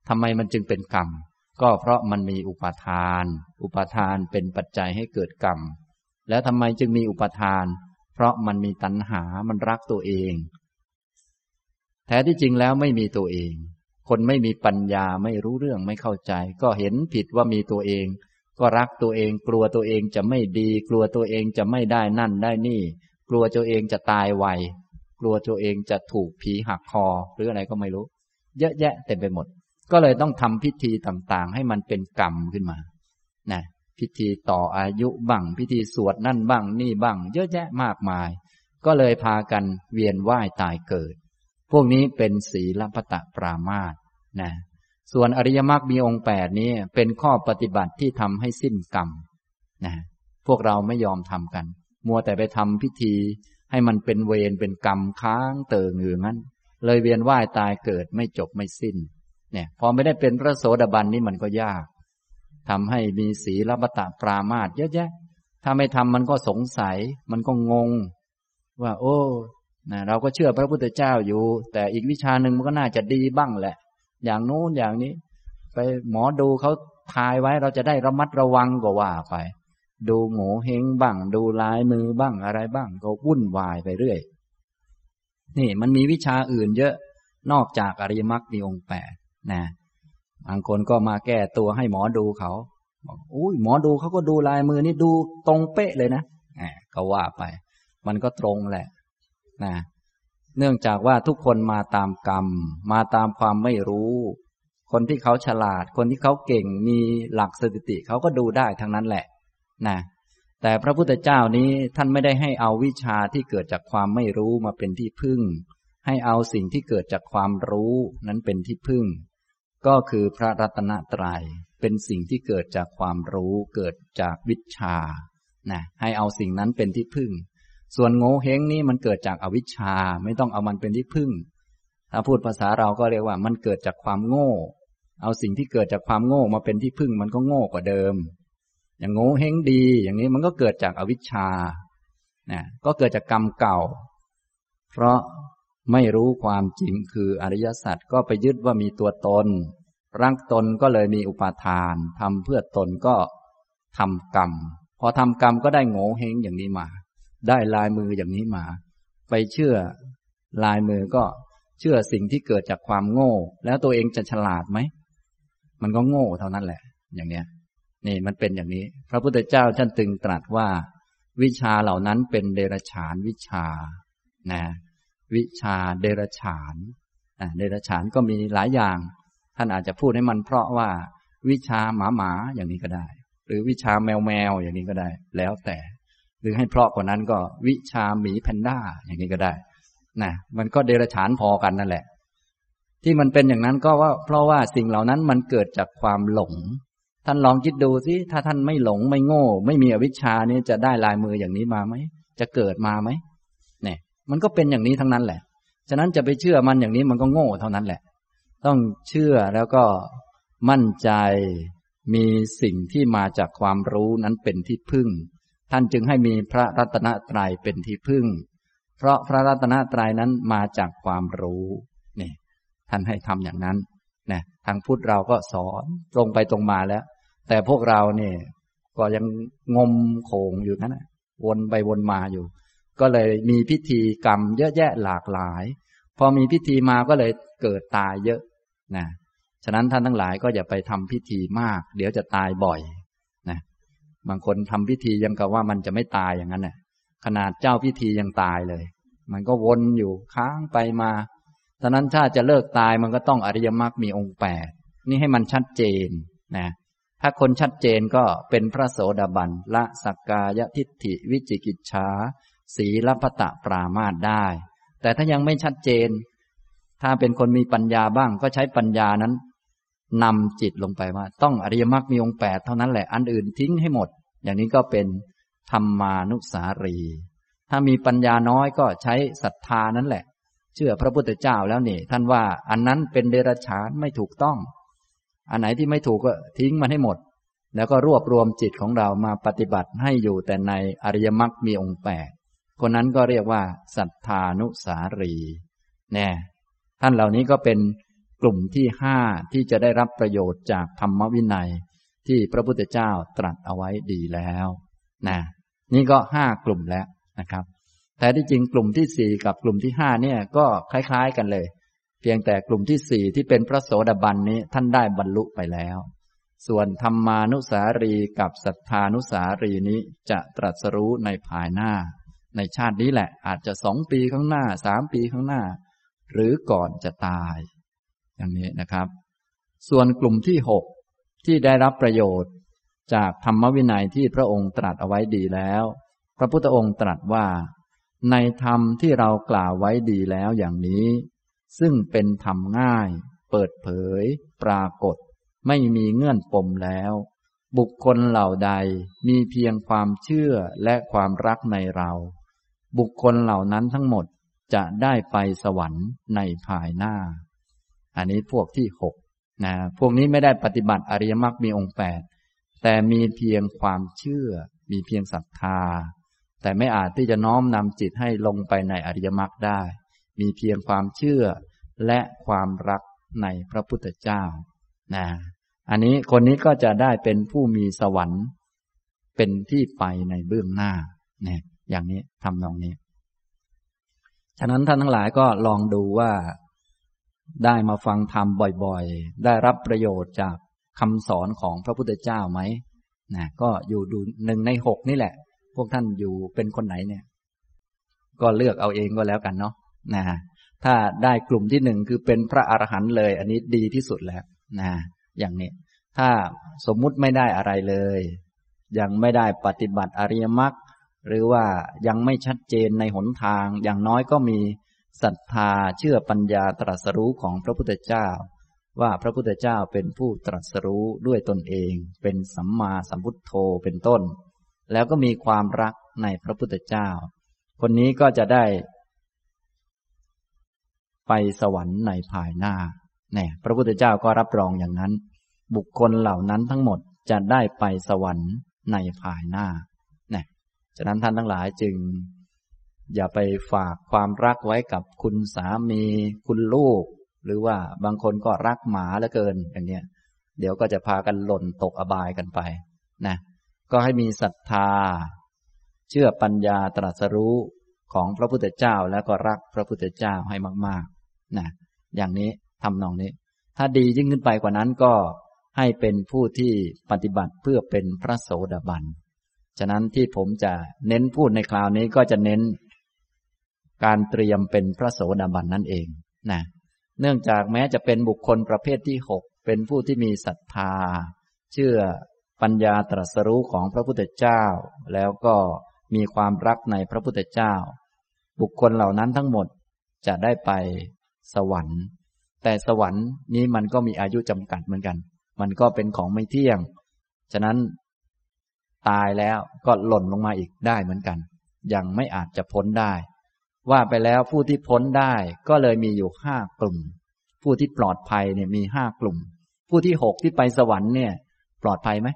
ทำไมมันจึงเป็นกรรม ก็เพราะมันมีอุปาทาน อุปาทานเป็นปัจจัยให้เกิดกรรม แล้วทำไมจึงมีอุปาทาน เพราะมันมีตัณหามันรักตัวเอง แท้ที่จริงแล้วไม่มีตัวเอง คนไม่มีปัญญาไม่รู้เรื่องไม่เข้าใจ ก็เห็นผิดว่ามีตัวเอง ก็รักตัวเองกลัวตัวเองจะไม่ดี กลัวตัวเองจะไม่ได้นั่นได้นี่ กลัวตัวเองจะตายไวกลัวตัวเองจะถูกผีหักคอ หรืออะไรก็ไม่รู้ เยอะแยะเต็มไปหมด ก็เลยต้องทำพิธีต่างๆ ให้มันเป็นกรรมขึ้นมานะพิธีต่ออายุบ้างพิธีสวดนั่นบ้างนี่บ้าง เยอะแยะมากมาย ก็เลยพากันเวียนว่ายตายเกิด พวกนี้เป็นศีลปตะปรามาสนะส่วนอริยมรรคมีองค์แปดนี้เป็นข้อปฏิบัติที่ทำให้สิ้นกรรมนะพวกเราไม่ยอมทำกัน มัวแต่ไปทำพิธี ให้มันเป็นเวรเป็นกรรมค้างเติ่งอยู่งั้น เลยเวียนว่ายตายเกิดไม่จบไม่สิ้น เนี่ยพอไม่ได้เป็นพระโสดาบันนี่มันก็ยากทำให้มีศีลปตะปรามาตเยอะแยะ ถ้าไม่ทำมันก็สงสัย มันก็งง ว่า โอ้ นะเราก็เชื่อพระพุทธเจ้าอยู่ แต่อีกวิชาหนึ่งมันก็น่าจะดีบ้างแหละ อย่างโน้นอย่างนี้ ไปหมอดูเขาทายไว้เราจะได้ระมัดระวังก็ว่าไป ดูโง่เฮงบ้าง ดูลายมือบ้างอะไรบ้าง ก็วุ่นวายไปเรื่อย นี่มันมีวิชาอื่นเยอะนอกจากอริยมรรคมีองค์แปดนะบางคนก็มาแก้ตัวให้หมอดูเขาบอกอุ้ยหมอดูเขาก็ดูลายมือนี่ดูตรงเป๊ะเลยนะก็ว่าไป มันก็ตรงแหละ นะเนื่องจากว่าทุกคนมาตามกรรม มาตามความไม่รู้ คนที่เขาฉลาด คนที่เขาเก่งมีหลักสถิติเขาก็ดูได้ทั้งนั้นแหละนะแต่พระพุทธเจ้านี้ท่านไม่ได้ให้เอาวิชาที่เกิดจากความไม่รู้มาเป็นที่พึ่ง ให้เอาสิ่งที่เกิดจากความรู้นั้นเป็นที่พึ่ง ก็คือพระรัตนตรยัยเป็นสิ่งที่เกิดจากความรู้เกิดจากวิชานะให้เอาสิ่งนั้นเป็นที่พึ่ง ส่วนโง่เฮงนี่มันเกิดจากอวิชชา ไม่ต้องเอามันเป็นที่พึ่ง ถ้าพูดภาษาเราก็เรียกว่ามันเกิดจากความโง่ เอาสิ่งที่เกิดจากความโง่มาเป็นที่พึ่งมันก็โง่กว่าเดิม อย่างโง่เฮงดี อย่างนี้มันก็เกิดจากอวิชชานะก็เกิดจากกรรมเก่า เพราะไม่รู้ความจริงคืออริยสัจก็ไปยึดว่ามีตัวตน รักตนก็เลยมีอุปาทานทำเพื่อตนก็ทำกรรม พอทำกรรมก็ได้โง่เฮงอย่างนี้มา ได้ลายมืออย่างนี้มา ไปเชื่อลายมือก็เชื่อสิ่งที่เกิดจากความโง่ แล้วตัวเองจะฉลาดไหม มันก็โง่เท่านั้นแหละ อย่างเนี้ย นี่มันเป็นอย่างนี้ พระพุทธเจ้าท่านตึงตรัสว่า วิชาเหล่านั้นเป็นเดรฉานวิชา นะ วิชาเดรฉานเดรฉานก็มีหลายอย่าง ท่านอาจจะพูดให้มันเพราะว่า วิชาหมาหมาอย่างนี้ก็ได้ หรือวิชาแมวแมวอย่างนี้ก็ได้ แล้วแต่ หรือให้เพราะกว่านั้นก็วิชาหมีแพนด้าอย่างนี้ก็ได้นะมันก็เดรฉานพอกันนั่นแหละ ที่มันเป็นอย่างนั้นก็ว่า เพราะว่าสิ่งเหล่านั้นมันเกิดจากความหลง ท่านลองคิดดูสิถ้าท่านไม่หลงไม่โง่ ไม่มีอวิชชานี่จะได้ลายมืออย่างนี้มาไหมจะเกิดมาไหมเนี่ยมันก็เป็นอย่างนี้ทั้งนั้นแหละ ฉะนั้นจะไปเชื่อมันอย่างนี้มันก็โง่เท่านั้นแหละ ต้องเชื่อแล้วก็มั่นใจมีสิ่งที่มาจากความรู้นั้นเป็นที่พึ่ง ท่านจึงให้มีพระรัตนตรัยเป็นที่พึ่ง เพราะพระรัตนตรัยนั้นมาจากความรู้นี่ท่านให้ทำอย่างนั้นนะทางพุทธเราก็สอนตรงไปตรงมาแล้ว แต่พวกเราเนี่ยก็ยังงมโขงอยู่นั่นวนไปวนมาอยู่ ก็เลยมีพิธีกรรมเยอะแยะหลากหลาย พอมีพิธีมาก็เลยเกิดตายเยอะนะฉะนั้นท่านทั้งหลายก็อย่าไปทำพิธีมาก เดี๋ยวจะตายบ่อย บางคนทำพิธียังกับว่ามันจะไม่ตายอย่างนั้นน่ะ ขนาดเจ้าพิธียังตายเลย มันก็วนอยู่ค้างไปมาฉะนั้นถ้าจะเลิกตายมันก็ต้องอริยมรรคมีองค์แปดนี่ให้มันชัดเจนนะถ้าคนชัดเจนก็เป็นพระโสดาบันละสักกายทิฏฐิวิจิกิจฉาสีลพตะปรามาตได้ แต่ถ้ายังไม่ชัดเจน ถ้าเป็นคนมีปัญญาบ้างก็ใช้ปัญญานั้นนำจิตลงไปว่า ต้องอริยมรรคมีองค์แปดเท่านั้นแหละอันอื่นทิ้งให้หมด อย่างนี้ก็เป็นธรรมานุสารี ถ้ามีปัญญาน้อยก็ใช้ศรัทธานั่นแหละ เชื่อพระพุทธเจ้าแล้วนี่ ท่านว่าอันนั้นเป็นเดรัจฉานไม่ถูกต้อง อันไหนที่ไม่ถูกก็ทิ้งมันให้หมด แล้วก็รวบรวมจิตของเรามาปฏิบัติให้อยู่แต่ในอริยมรรคมีองค์แปดคนนั้นก็เรียกว่าศรัทธานุสารีแน่ท่านเหล่านี้ก็เป็นกลุ่มที่ห้าที่จะได้รับประโยชน์จากธรรมวินัย ที่พระพุทธเจ้าตรัสเอาไว้ดีแล้วนะนี่ก็ห้ากลุ่มแล้วนะครับ แต่ที่จริงกลุ่มที่สี่กับกลุ่มที่ห้าเนี่ยก็คล้าย ๆ กันเลย เพียงแต่กลุ่มที่สี่ที่เป็นพระโสดาบันนี้ท่านได้บรรลุไปแล้ว ส่วนธรรมานุสารีกับศรัทธานุสารีนี้จะตรัสรู้ในภายหน้า ในชาตินี้แหละอาจจะสองปีข้างหน้าสามปีข้างหน้า หรือก่อนจะตาย อย่างนี้นะครับ ส่วนกลุ่มที่หก ที่ได้รับประโยชน์ จากธรรมวินัยที่พระองค์ตรัสเอาไว้ดีแล้ว พระพุทธองค์ตรัสว่า ในธรรมที่เรากล่าวไว้ดีแล้วอย่างนี้ ซึ่งเป็นธรรมง่าย เปิดเผย ปรากฏ ไม่มีเงื่อนปมแล้ว บุคคลเหล่าใดมีเพียงความเชื่อและความรักในเรา บุคคลเหล่านั้นทั้งหมดจะได้ไปสวรรค์ในภายหน้า อันนี้พวกที่หก นะพวกนี้ไม่ได้ปฏิบัติอริยมรรคมีองค์แปดแต่มีเพียงความเชื่อ มีเพียงศรัทธา แต่ไม่อาจที่จะน้อมนำจิตให้ลงไปในอริยมรรคได้ มีเพียงความเชื่อและความรักในพระพุทธเจ้านะอันนี้คนนี้ก็จะได้เป็นผู้มีสวรรค์ เป็นที่ไปในเบื้องหน้าเนี่ยอย่างนี้ทำนองนี้ ฉะนั้นท่านทั้งหลายก็ลองดูว่า ได้มาฟังธรรมบ่อยๆ ได้รับประโยชน์จากคำสอนของพระพุทธเจ้าไหมนะก็อยู่ดูหนึ่งในหกนี่แหละ พวกท่านอยู่เป็นคนไหนเนี่ย ก็เลือกเอาเองก็แล้วกันเนาะนะถ้าได้กลุ่มที่หนึ่งคือเป็นพระอรหันต์เลย อันนี้ดีที่สุดแล้วนะอย่างนี้ ถ้าสมมุติไม่ได้อะไรเลย ยังไม่ได้ปฏิบัติอริยมรรคหรือว่ายังไม่ชัดเจนในหนทางอย่างน้อยก็มี ศรัทธาเชื่อปัญญาตรัสรู้ของพระพุทธเจ้า ว่าพระพุทธเจ้าเป็นผู้ตรัสรู้ด้วยตนเอง เป็นสัมมาสัมพุทโธเป็นต้น แล้วก็มีความรักในพระพุทธเจ้า คนนี้ก็จะได้ ไปสวรรค์ในภายหน้าเนี่ยพระพุทธเจ้าก็รับรองอย่างนั้น บุคคลเหล่านั้นทั้งหมดจะได้ไปสวรรค์ในภายหน้านะฉะนั้นท่านทั้งหลายจึง อย่าไปฝากความรักไว้กับคุณสามี คุณลูก หรือว่าบางคนก็รักหมาเหลือเกินอย่างเนี้ยเดี๋ยวก็จะพากันหล่นตกอบายกันไปนะก็ให้มีศรัทธา เชื่อปัญญาตรัสรู้ของพระพุทธเจ้าแล้วก็รักพระพุทธเจ้าให้มากๆนะอย่างนี้ทำนองนี้ ถ้าดียิ่งขึ้นไปกว่านั้นก็ให้เป็นผู้ที่ปฏิบัติเพื่อเป็นพระโสดาบัน ฉะนั้นที่ผมจะเน้นพูดในคราวนี้ก็จะเน้น การเตรียมเป็นพระโสดาบันนั่นเองนะเนื่องจากแม้จะเป็นบุคคลประเภทที่หกเป็นผู้ที่มีศรัทธา เชื่อปัญญาตรัสรู้ของพระพุทธเจ้า แล้วก็มีความรักในพระพุทธเจ้า บุคคลเหล่านั้นทั้งหมดจะได้ไปสวรรค์ แต่สวรรค์นี้มันก็มีอายุจำกัดเหมือนกัน มันก็เป็นของไม่เที่ยง ฉะนั้นตายแล้วก็หล่นลงมาอีกได้เหมือนกัน ยังไม่อาจจะพ้นได้ ว่าไปแล้วผู้ที่พ้นได้ก็เลยมีอยู่ห้ากลุ่ม ผู้ที่ปลอดภัยเนี่ยมีห้ากลุ่ม ผู้ที่หกที่ไปสวรรค์เนี่ย ปลอดภัยไหม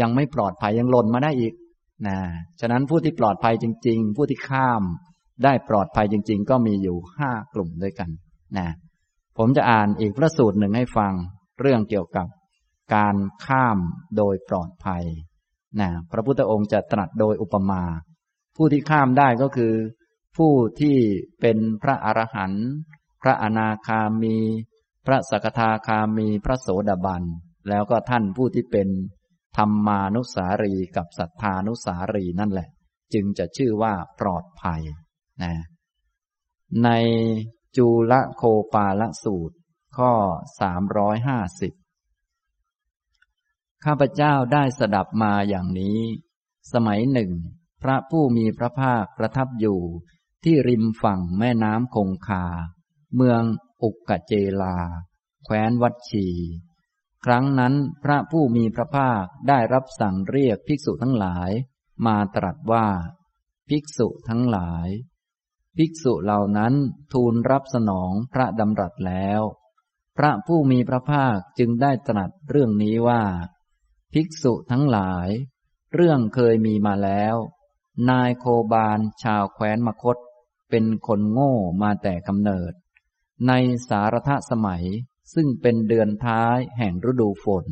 ยังไม่ปลอดภัยยังหล่นมาได้อีกนะฉะนั้นผู้ที่ปลอดภัยจริง ๆ ผู้ที่ข้ามได้ปลอดภัยจริง ๆ ก็มีอยู่ห้ากลุ่มด้วยกันนะผมจะอ่านอีกพระสูตรหนึ่งให้ฟังเรื่องเกี่ยวกับการข้ามโดยปลอดภัยนะพระพุทธองค์จะตรัสโดยอุปมา ผู้ที่ข้ามได้ก็คือ ผู้ที่เป็นพระอรหันต์พระอนาคามี พระสกทาคามีพระโสดาบัน แล้วก็ท่านผู้ที่เป็นธรรมานุสารีกับศรัทธานุสารีนั่นแหละ จึงจะชื่อว่าปลอดภัยนะในจูลโคปาละสูตร ข้อสามร้อยห้าสิบข้าพเจ้าได้สดับมาอย่างนี้ สมัยหนึ่ง พระผู้มีพระภาคประทับอยู่ ที่ริมฝั่งแม่น้ำคงคา เมืองอุกกเจลา แคว้นวัดชี ครั้งนั้นพระผู้มีพระภาคได้รับสั่งเรียกภิกษุทั้งหลาย มาตรัสว่า ภิกษุทั้งหลาย ภิกษุเหล่านั้นทูลรับสนองพระดำรัสแล้ว พระผู้มีพระภาคจึงได้ตรัสเรื่องนี้ว่า ภิกษุทั้งหลาย เรื่องเคยมีมาแล้ว นายโคบาลชาวแคว้นมคต เป็นคนโง่มาแต่กำเนิด ในสารทสมัยซึ่งเป็นเดือนท้ายแห่งฤดูฝน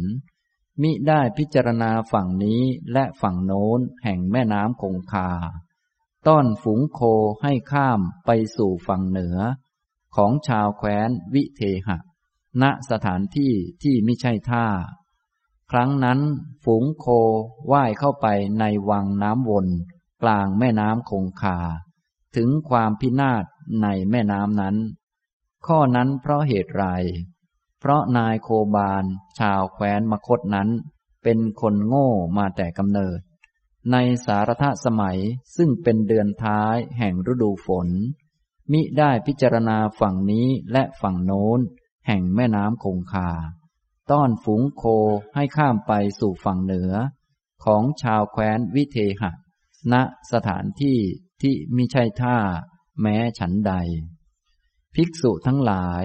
มิได้พิจารณาฝั่งนี้และฝั่งโน้นแห่งแม่น้ำคงคา ต้อนฝูงโคให้ข้ามไปสู่ฝั่งเหนือ ของชาวแคว้นวิเทหะ ณสถานที่ที่ไม่ใช่ท่า ครั้งนั้นฝูงโคว่ายเข้าไปในวังน้ำวน กลางแม่น้ำคงคา ถึงความพินาศในแม่น้ำนั้น ข้อนั้นเพราะเหตุไร เพราะนายโคบาล ชาวแคว้นมคตนั้น เป็นคนโง่มาแต่กำเนิด ในสารทสมัยซึ่งเป็นเดือนท้ายแห่งฤดูฝน มิได้พิจารณาฝั่งนี้และฝั่งโน้น แห่งแม่น้ำคงคา ต้อนฝูงโคให้ข้ามไปสู่ฝั่งเหนือ ของชาวแคว้นวิเทหะณสถานที่ ที่มิใช่ท่า แม้ฉันใด ภิกษุทั้งหลาย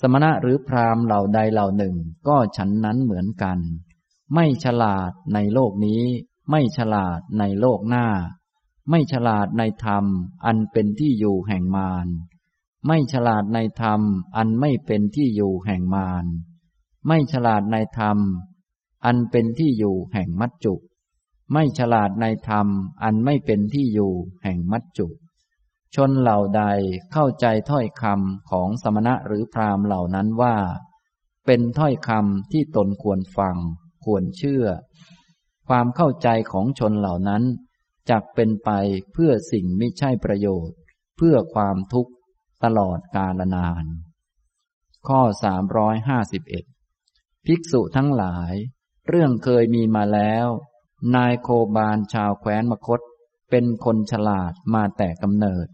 สมณะหรือพราหมณ์เหล่าใดเหล่าหนึ่ง ก็ฉันนั้นเหมือนกัน ไม่ฉลาดในโลกนี้ ไม่ฉลาดในโลกหน้า ไม่ฉลาดในธรรม อันเป็นที่อยู่แห่งมารไม่ฉลาดในธรรม อันไม่เป็นที่อยู่แห่งมารไม่ฉลาดในธรรม อันเป็นที่อยู่แห่งมัจจุ ไม่ฉลาดในธรรมอันไม่เป็นที่อยู่แห่งมัจจุ ชนเหล่าใดเข้าใจถ้อยคำของสมณะหรือพราหมณ์เหล่านั้นว่า เป็นถ้อยคำที่ตนควรฟัง ควรเชื่อ ความเข้าใจของชนเหล่านั้นจักเป็นไปเพื่อสิ่งไม่ใช่ประโยชน์ เพื่อความทุกข์ตลอดกาลนาน ข้อ 351 ภิกษุทั้งหลาย เรื่องเคยมีมาแล้ว นายโคบาลชาวแคว้นมคต เป็นคนฉลาดมาแต่กำเนิด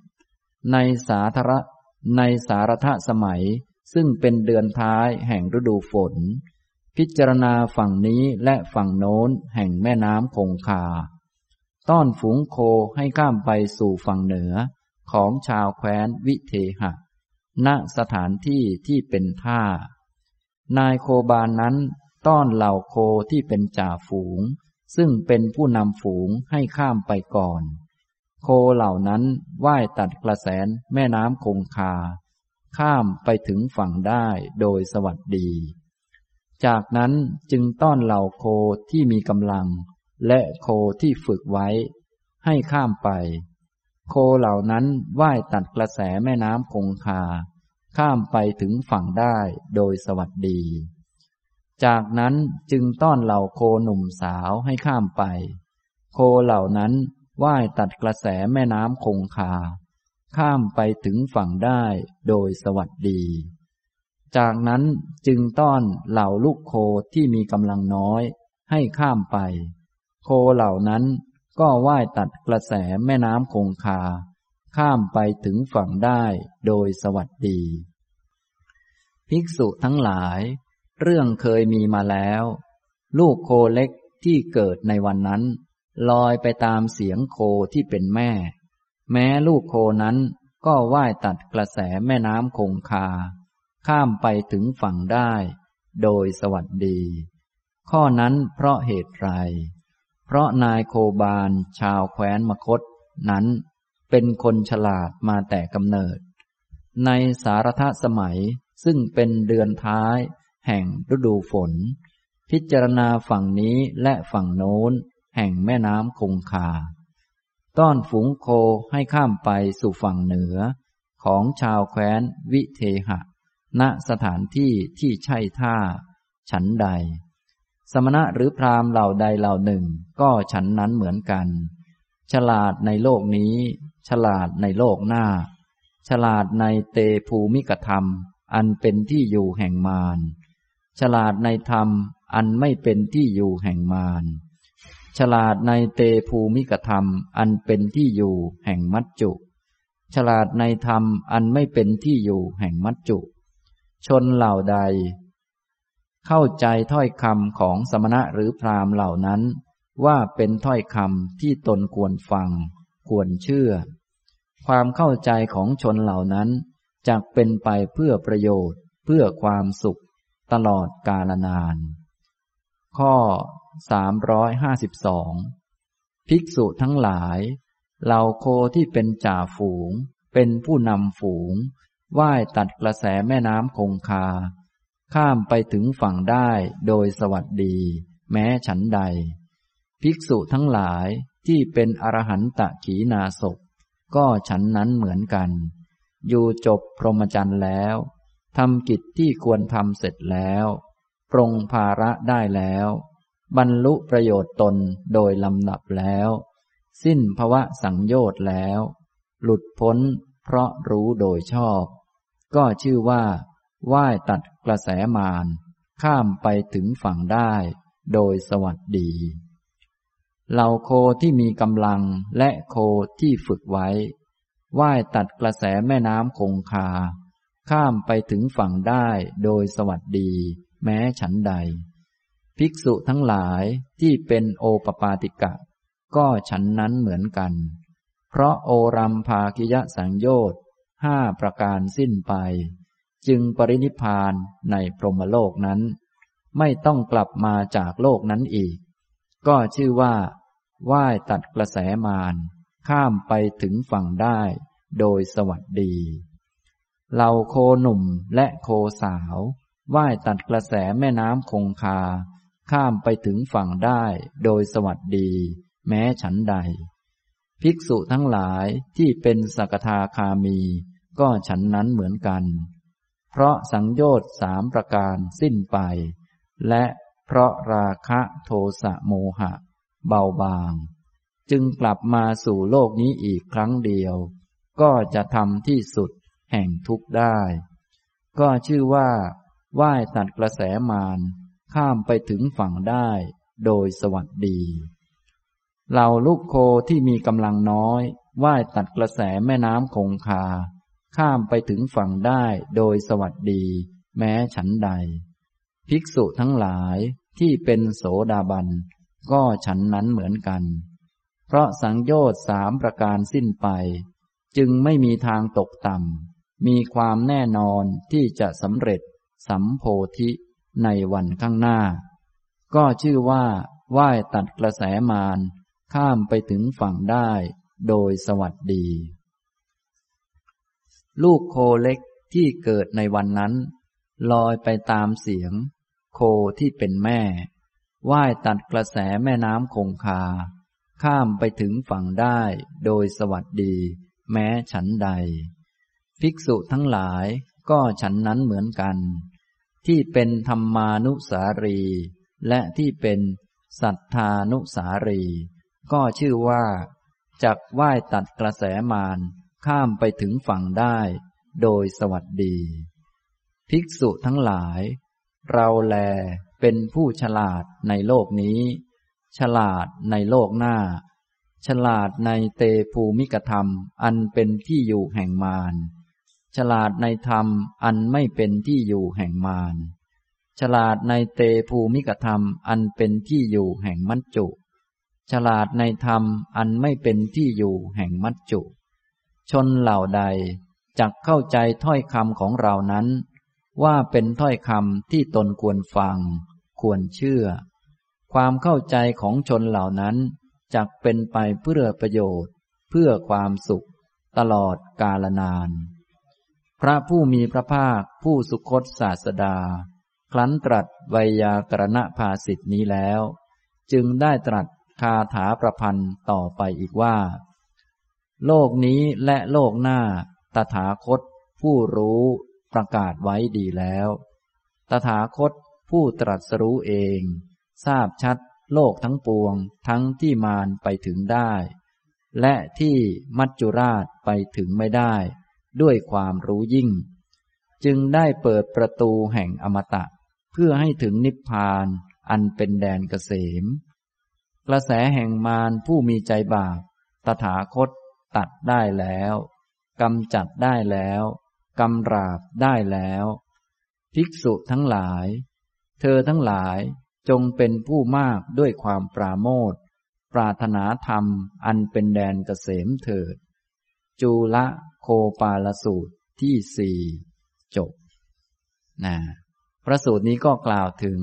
ในสาธระในสารทสมัยซึ่งเป็นเดือนท้ายแห่งฤดูฝน พิจารณาฝั่งนี้และฝั่งโน้นแห่งแม่น้ำคงคา ต้อนฝูงโคให้ข้ามไปสู่ฝั่งเหนือของชาวแคว้นวิเทหะ ณสถานที่ที่เป็นท่า นายโคบานนั้นต้อนเหล่าโคที่เป็นจ่าฝูง ซึ่งเป็นผู้นำฝูงให้ข้ามไปก่อน โคเหล่านั้นว่ายตัดกระแสนแม่น้ำคงคา ข้ามไปถึงฝั่งได้โดยสวัสดี จากนั้นจึงต้อนเหล่าโคที่มีกำลัง และโคที่ฝึกไว้ ให้ข้ามไป โคเหล่านั้นว่ายตัดกระแสแม่น้ำคงคา ข้ามไปถึงฝั่งได้โดยสวัสดี จากนั้นจึงต้อนเหล่าโคหนุ่มสาวให้ข้ามไป โคเหล่านั้นว่ายตัดกระแสแม่น้ำคงคา ข้ามไปถึงฝั่งได้โดยสวัสดี จากนั้นจึงต้อนเหล่าลูกโคที่มีกำลังน้อยให้ข้ามไป โคเหล่านั้นก็ว่ายตัดกระแสแม่น้ำคงคา ข้ามไปถึงฝั่งได้โดยสวัสดี ภิกษุทั้งหลาย เรื่องเคยมีมาแล้ว ลูกโคเล็กที่เกิดในวันนั้น ลอยไปตามเสียงโคที่เป็นแม่ แม้ลูกโคนั้นก็ว่ายตัดกระแสแม่น้ำคงคา ข้ามไปถึงฝั่งได้ โดยสวัสดี ข้อนั้นเพราะเหตุไร เพราะนายโคบาลชาวแคว้นมคตนั้น เป็นคนฉลาดมาแต่กำเนิด ในสารทสมัยซึ่งเป็นเดือนท้าย แห่งฤดูฝน พิจารณาฝั่งนี้และฝั่งโน้น แห่งแม่น้ำคงคา ต้อนฝูงโคให้ข้ามไปสู่ฝั่งเหนือ ของชาวแคว้นวิเทหะ ณสถานที่ที่ใช่ท่า ฉันใด สมณะหรือพรามเหล่าใดเหล่าหนึ่ง ก็ฉันนั้นเหมือนกัน ฉลาดในโลกนี้ ฉลาดในโลกหน้า ฉลาดในเตภูมิกธรรม อันเป็นที่อยู่แห่งมาร ฉลาดในธรรมอันไม่เป็นที่อยู่แห่งมารฉลาดในเตภูมิกธรรมอันเป็นที่อยู่แห่งมัจจุ ฉลาดในธรรมอันไม่เป็นที่อยู่แห่งมัจจุ ชนเหล่าใด เข้าใจถ้อยคำของสมณะหรือพราหมณ์เหล่านั้น ว่าเป็นถ้อยคำที่ตนควรฟัง ควรเชื่อ ความเข้าใจของชนเหล่านั้นจะเป็นไปเพื่อประโยชน์ เพื่อความสุข ตลอดกาลนาน ข้อ 352 ภิกษุทั้งหลายเหล่าโคที่เป็นจ่าฝูง เป็นผู้นำฝูงว่ายตัดกระแสแม่น้ำคงคา ข้ามไปถึงฝั่งได้โดยสวัสดี แม้ฉันใด ภิกษุทั้งหลายที่เป็นอรหันตะขีนาศก็ฉันนั้นเหมือนกัน อยู่จบพรหมจรรย์แล้ว ทำกิจที่ควรทำเสร็จแล้วปรงภาระได้แล้ว บรรลุประโยชน์ตนโดยลำดับแล้ว สิ้นภวะสังโยชน์แล้ว หลุดพ้นเพราะรู้โดยชอบ ก็ชื่อว่าว่ายตัดกระแสมารข้ามไปถึงฝั่งได้โดยสวัสดีเหล่าโคที่มีกำลังและโคที่ฝึกไว้ ว่ายตัดกระแสแม่น้ำคงคา ข้ามไปถึงฝั่งได้โดยสวัสดี แม้ฉันใด ภิกษุทั้งหลายที่เป็นโอปปาติกะ ก็ฉันนั้นเหมือนกัน เพราะโอรัมภากิยะสังโยชน์ห้าประการสิ้นไป จึงปรินิพานในพรหมโลกนั้น ไม่ต้องกลับมาจากโลกนั้นอีก ก็ชื่อว่าว่ายตัดกระแสมารข้ามไปถึงฝั่งได้โดยสวัสดี เหล่าโคหนุ่มและโคสาวว่ายตัดกระแสแม่น้ำคงคา ข้ามไปถึงฝั่งได้โดยสวัสดี แม้ฉันใด ภิกษุทั้งหลายที่เป็นสกทาคามี ก็ฉันนั้นเหมือนกัน เพราะสังโยชน์สามประการสิ้นไป และเพราะราคะโทสะโมหะ เบาบาง จึงกลับมาสู่โลกนี้อีกครั้งเดียว ก็จะทำที่สุด แห่งทุกข์ได้ ก็ชื่อว่าว่ายตัดกระแสมารข้ามไปถึงฝั่งได้โดยสวัสดี เหล่าลูกโคที่มีกำลังน้อยว่ายตัดกระแสแม่น้ำคงคา ข้ามไปถึงฝั่งได้โดยสวัสดี แม้ฉันใด ภิกษุทั้งหลายที่เป็นโสดาบัน ก็ฉันนั้นเหมือนกัน เพราะสังโยชน์สามประการสิ้นไป จึงไม่มีทางตกต่ำ มีความแน่นอนที่จะสำเร็จสัมโพธิในวันข้างหน้า ก็ชื่อว่าว่ายตัดกระแสมารข้ามไปถึงฝั่งได้โดยสวัสดี ลูกโคเล็กที่เกิดในวันนั้น ลอยไปตามเสียง โคที่เป็นแม่ว่ายตัดกระแสแม่น้ำคงคา ข้ามไปถึงฝั่งได้โดยสวัสดี แม้ฉันใด ภิกษุทั้งหลายก็ฉันนั้นเหมือนกัน ที่เป็นธรรมานุสารี และที่เป็นสัทธานุสารี ก็ชื่อว่าจักว่ายตัดกระแสมารข้ามไปถึงฝั่งได้ โดยสวัสดี ภิกษุทั้งหลาย เราแลเป็นผู้ฉลาดในโลกนี้ ฉลาดในโลกหน้า ฉลาดในเตภูมิกธรรมอันเป็นที่อยู่แห่งมาร ฉลาดในธรรมอันไม่เป็นที่อยู่แห่งมารฉลาดในเตภูมิกธรรมอันเป็นที่อยู่แห่งมัจจุ ฉลาดในธรรมอันไม่เป็นที่อยู่แห่งมัจจุ ชนเหล่าใดจักเข้าใจถ้อยคำของเรานั้น ว่าเป็นถ้อยคำที่ตนควรฟัง ควรเชื่อ ความเข้าใจของชนเหล่านั้นจักเป็นไปเพื่อประโยชน์ เพื่อความสุข ตลอดกาลนาน พระผู้มีพระภาคผู้สุคตศาสดา ครั้นตรัสไวยากรณภาสิทธินี้แล้ว จึงได้ตรัสคาถาประพันธ์ต่อไปอีกว่า โลกนี้และโลกหน้า ตถาคต ผู้รู้ประกาศไว้ดีแล้ว ตถาคตผู้ตรัสรู้เอง ทราบชัดโลกทั้งปวงทั้งที่มารไปถึงได้ และที่มัจจุราชไปถึงไม่ได้ ด้วยความรู้ยิ่ง จึงได้เปิดประตูแห่งอมตะ เพื่อให้ถึงนิพพานอันเป็นแดนเกษม กระแสแห่งมารผู้มีใจบาปตถาคตตัดได้แล้วกำจัดได้แล้วกำราบได้แล้ว ภิกษุทั้งหลาย เธอทั้งหลายจงเป็นผู้มากด้วยความปราโมทปรารถนาธรรมอันเป็นแดนเกษมเถิด จูละ โคปาลสูตรที่สี่จบนะพระสูตรนี้ก็กล่าวถึง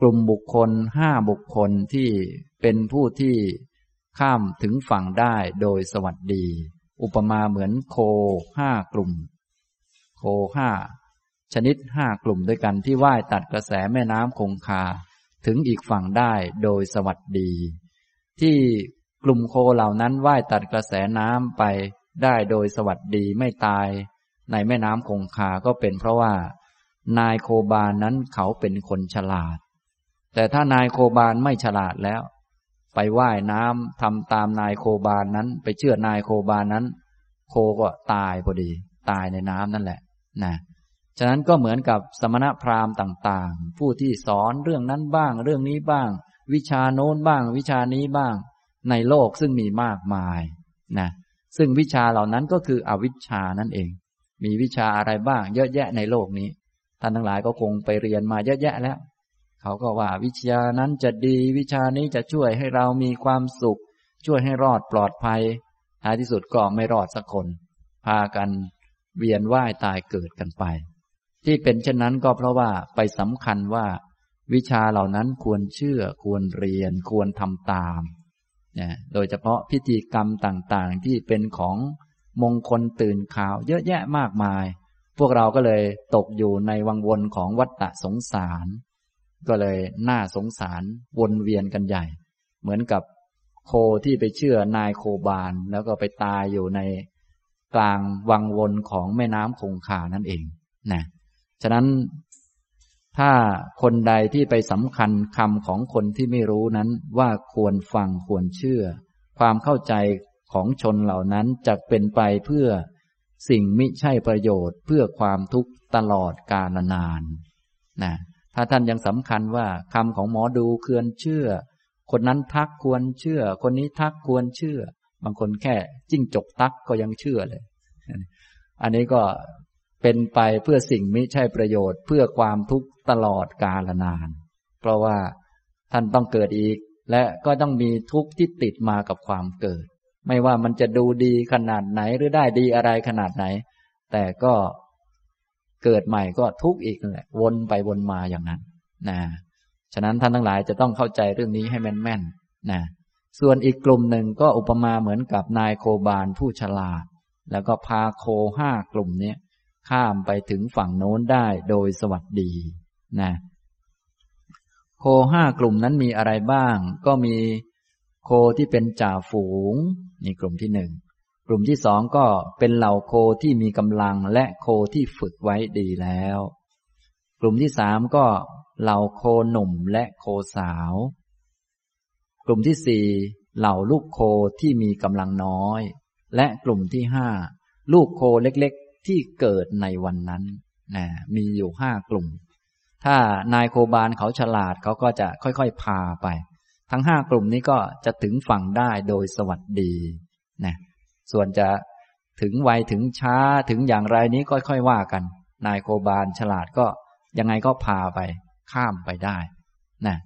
กลุ่มบุคคลห้าบุคคลที่เป็นผู้ที่ข้ามถึงฝั่งได้โดยสวัสดี อุปมาเหมือนโคห้ากลุ่ม โคห้าชนิดห้ากลุ่มด้วยกันที่ว่ายตัดกระแสแม่น้ำคงคา ถึงอีกฝั่งได้โดยสวัสดี ที่กลุ่มโคเหล่านั้นว่ายตัดกระแสน้ำไป ได้โดยสวัสดีไม่ตาย ในแม่น้ำคงคาก็เป็นเพราะว่า นายโคบานนั้นเขาเป็นคนฉลาด แต่ถ้านายโคบานไม่ฉลาดแล้ว ไปว่ายน้ำทำตามนายโคบานนั้น ไปเชื่อนายโคบานนั้น โคก็ตายพอดี ตายในน้ำนั่นแหละนะฉะนั้นก็เหมือนกับสมณพราหมณ์ต่างๆ ผู้ที่สอนเรื่องนั้นบ้าง เรื่องนี้บ้าง วิชาโน้นบ้าง วิชานี้บ้าง ในโลกซึ่งมีมากมายนะ ซึ่งวิชาเหล่านั้นก็คืออวิชชานั่นเอง มีวิชาอะไรบ้างเยอะแยะในโลกนี้ ท่านทั้งหลายก็คงไปเรียนมาเยอะแยะแล้ว เขาก็ว่าวิชานั้นจะดีวิชานี้จะช่วยให้เรามีความสุข ช่วยให้รอดปลอดภัยท้ายที่สุดก็ไม่รอดสักคน พากันเวียนว่ายตายเกิดกันไป ที่เป็นเช่นนั้นก็เพราะว่าไปสำคัญว่า วิชาเหล่านั้นควรเชื่อควรเรียนควรทำตาม นี่ยโดยเฉพาะพิธีกรรมต่างๆ ที่เป็นของมงคลตื่นข่าวเยอะแยะมากมาย พวกเราก็เลยตกอยู่ในวังวนของวัฏฏะสงสาร ก็เลยน่าสงสารวนเวียนกันใหญ่ เหมือนกับโคที่ไปเชื่อนายโคบานแล้วก็ไปตายอยู่ในกลางวังวนของแม่น้ำคงคานั่นเองนะฉะนั้น ถ้าคนใดที่ไปสำคัญคำของคนที่ไม่รู้นั้นว่าควรฟังควรเชื่อ ความเข้าใจของชนเหล่านั้นจะเป็นไปเพื่อสิ่งมิใช่ประโยชน์เพื่อความทุกข์ตลอดกาลนานนะถ้าท่านยังสำคัญว่าคำของหมอดูควรเชื่อ คนนั้นทักควรเชื่อ คนนี้ทักควรเชื่อ บางคนแค่จิ้งจกทักก็ยังเชื่อเลย อันนี้ก็ เป็นไปเพื่อสิ่งมิใช่ประโยชน์เพื่อความทุกข์ตลอดกาลนาน เพราะว่าท่านต้องเกิดอีก และก็ต้องมีทุกข์ที่ติดมากับความเกิด ไม่ว่ามันจะดูดีขนาดไหนหรือได้ดีอะไรขนาดไหน แต่ก็เกิดใหม่ก็ทุกข์อีกแหละวนไปวนมาอย่างนั้นนะฉะนั้นท่านทั้งหลายจะต้องเข้าใจเรื่องนี้ให้แม่นๆนะส่วนอีกกลุ่มหนึ่งก็อุปมาเหมือนกับนายโคบาลผู้ฉลาด แล้วก็พาโคห้ากลุ่มนี้ ข้ามไปถึงฝั่งโน้นได้โดยสวัสดีนะโคห้ากลุ่มนั้นมีอะไรบ้าง ก็มีโคที่เป็นจ่าฝูงนี่กลุ่มที่หนึ่งกลุ่มที่สองก็เป็นเหล่าโคที่มีกำลังและโคที่ฝึกไว้ดีแล้ว กลุ่มที่สามก็เหล่าโคหนุ่มและโคสาว กลุ่มที่สี่เหล่าลูกโคที่มีกำลังน้อย และกลุ่มที่ห้าลูกโคเล็ก ที่เกิดในวันนั้นนะมีอยู่ห้ากลุ่ม ถ้านายโคบาลเขาฉลาดเขาก็จะค่อยๆพาไป ทั้งห้ากลุ่มนี้ก็จะถึงฝั่งได้โดยสวัสดีนะส่วนจะถึงไวถึงช้าถึงอย่างไรนี้ก็ค่อยว่ากัน นายโคบาลฉลาดก็ยังไงก็พาไป ข้ามไปได้นะ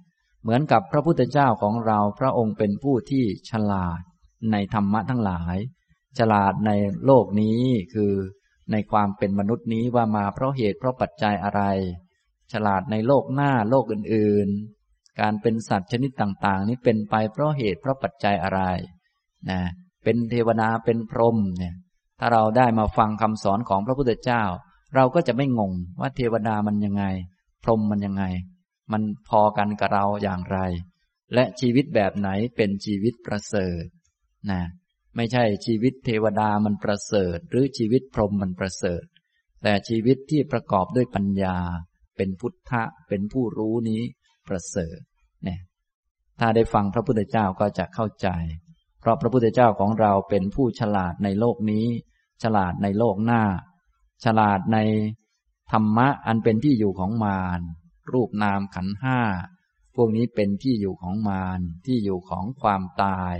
เหมือนกับพระพุทธเจ้าของเราพระองค์เป็นผู้ที่ฉลาดในธรรมะทั้งหลาย ฉลาดในโลกนี้คือ ในความเป็นมนุษย์นี้ว่ามาเพราะเหตุเพราะปัจจัยอะไร ฉลาดในโลกหน้าโลกอื่นๆ การเป็นสัตว์ชนิดต่างๆ นี้เป็นไปเพราะเหตุเพราะปัจจัยอะไรนะเป็นเทวดาเป็นพรหมเนี่ยถ้าเราได้มาฟังคำสอนของพระพุทธเจ้า เราก็จะไม่งงว่าเทวดามันยังไง พรหมมันยังไง มันพอกันกับเราอย่างไร และชีวิตแบบไหนเป็นชีวิตประเสริฐนะ ไม่ใช่ชีวิตเทวดามันประเสริฐ หรือชีวิตพรหมมันประเสริฐ แต่ชีวิตที่ประกอบด้วยปัญญา เป็นพุทธะเป็นผู้รู้นี้ประเสริฐเนี่ยถ้าได้ฟังพระพุทธเจ้าก็จะเข้าใจ เพราะพระพุทธเจ้าของเราเป็นผู้ฉลาดในโลกนี้ ฉลาดในโลกหน้า ฉลาดในธรรมะอันเป็นที่อยู่ของมารรูปนามขันห้าพวกนี้เป็นที่อยู่ของมารที่อยู่ของความตาย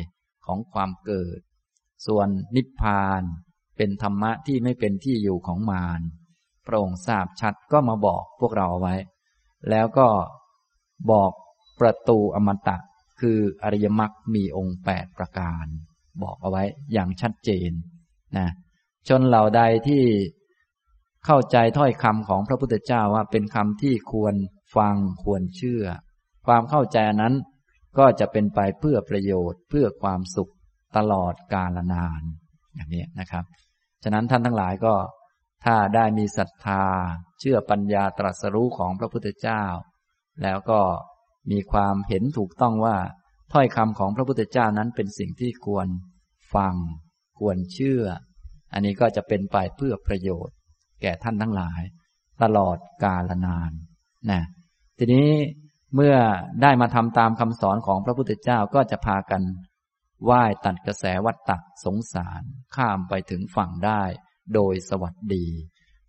ของความเกิด ส่วนนิพพานเป็นธรรมะที่ไม่เป็นที่อยู่ของมารพระองค์ทราบชัดก็มาบอกพวกเราไว้ แล้วก็บอกประตูอมตะ คืออริยมรรคมีองค์แปดประการ บอกเอาไว้อย่างชัดเจนนะชนเหล่าใดที่เข้าใจถ้อยคำของพระพุทธเจ้าว่าเป็นคำที่ควรฟังควรเชื่อ ความเข้าใจนั้นก็จะเป็นไปเพื่อประโยชน์เพื่อความสุข ตลอดกาลนานอย่างนี้นะครับ ฉะนั้นท่านทั้งหลายก็ถ้าได้มีศรัทธา เชื่อปัญญาตรัสรู้ของพระพุทธเจ้า แล้วก็มีความเห็นถูกต้องว่าถ้อยคำของพระพุทธเจ้านั้นเป็นสิ่งที่ควรฟัง ควรเชื่อ อันนี้ก็จะเป็นไปเพื่อประโยชน์ แก่ท่านทั้งหลาย ตลอดกาลนานนะทีนี้เมื่อได้มาทำตามคำสอนของพระพุทธเจ้าก็จะพากัน ว่ายตัดกระแสวัฏฏะสงสาร ข้ามไปถึงฝั่งได้ โดยสวัสดี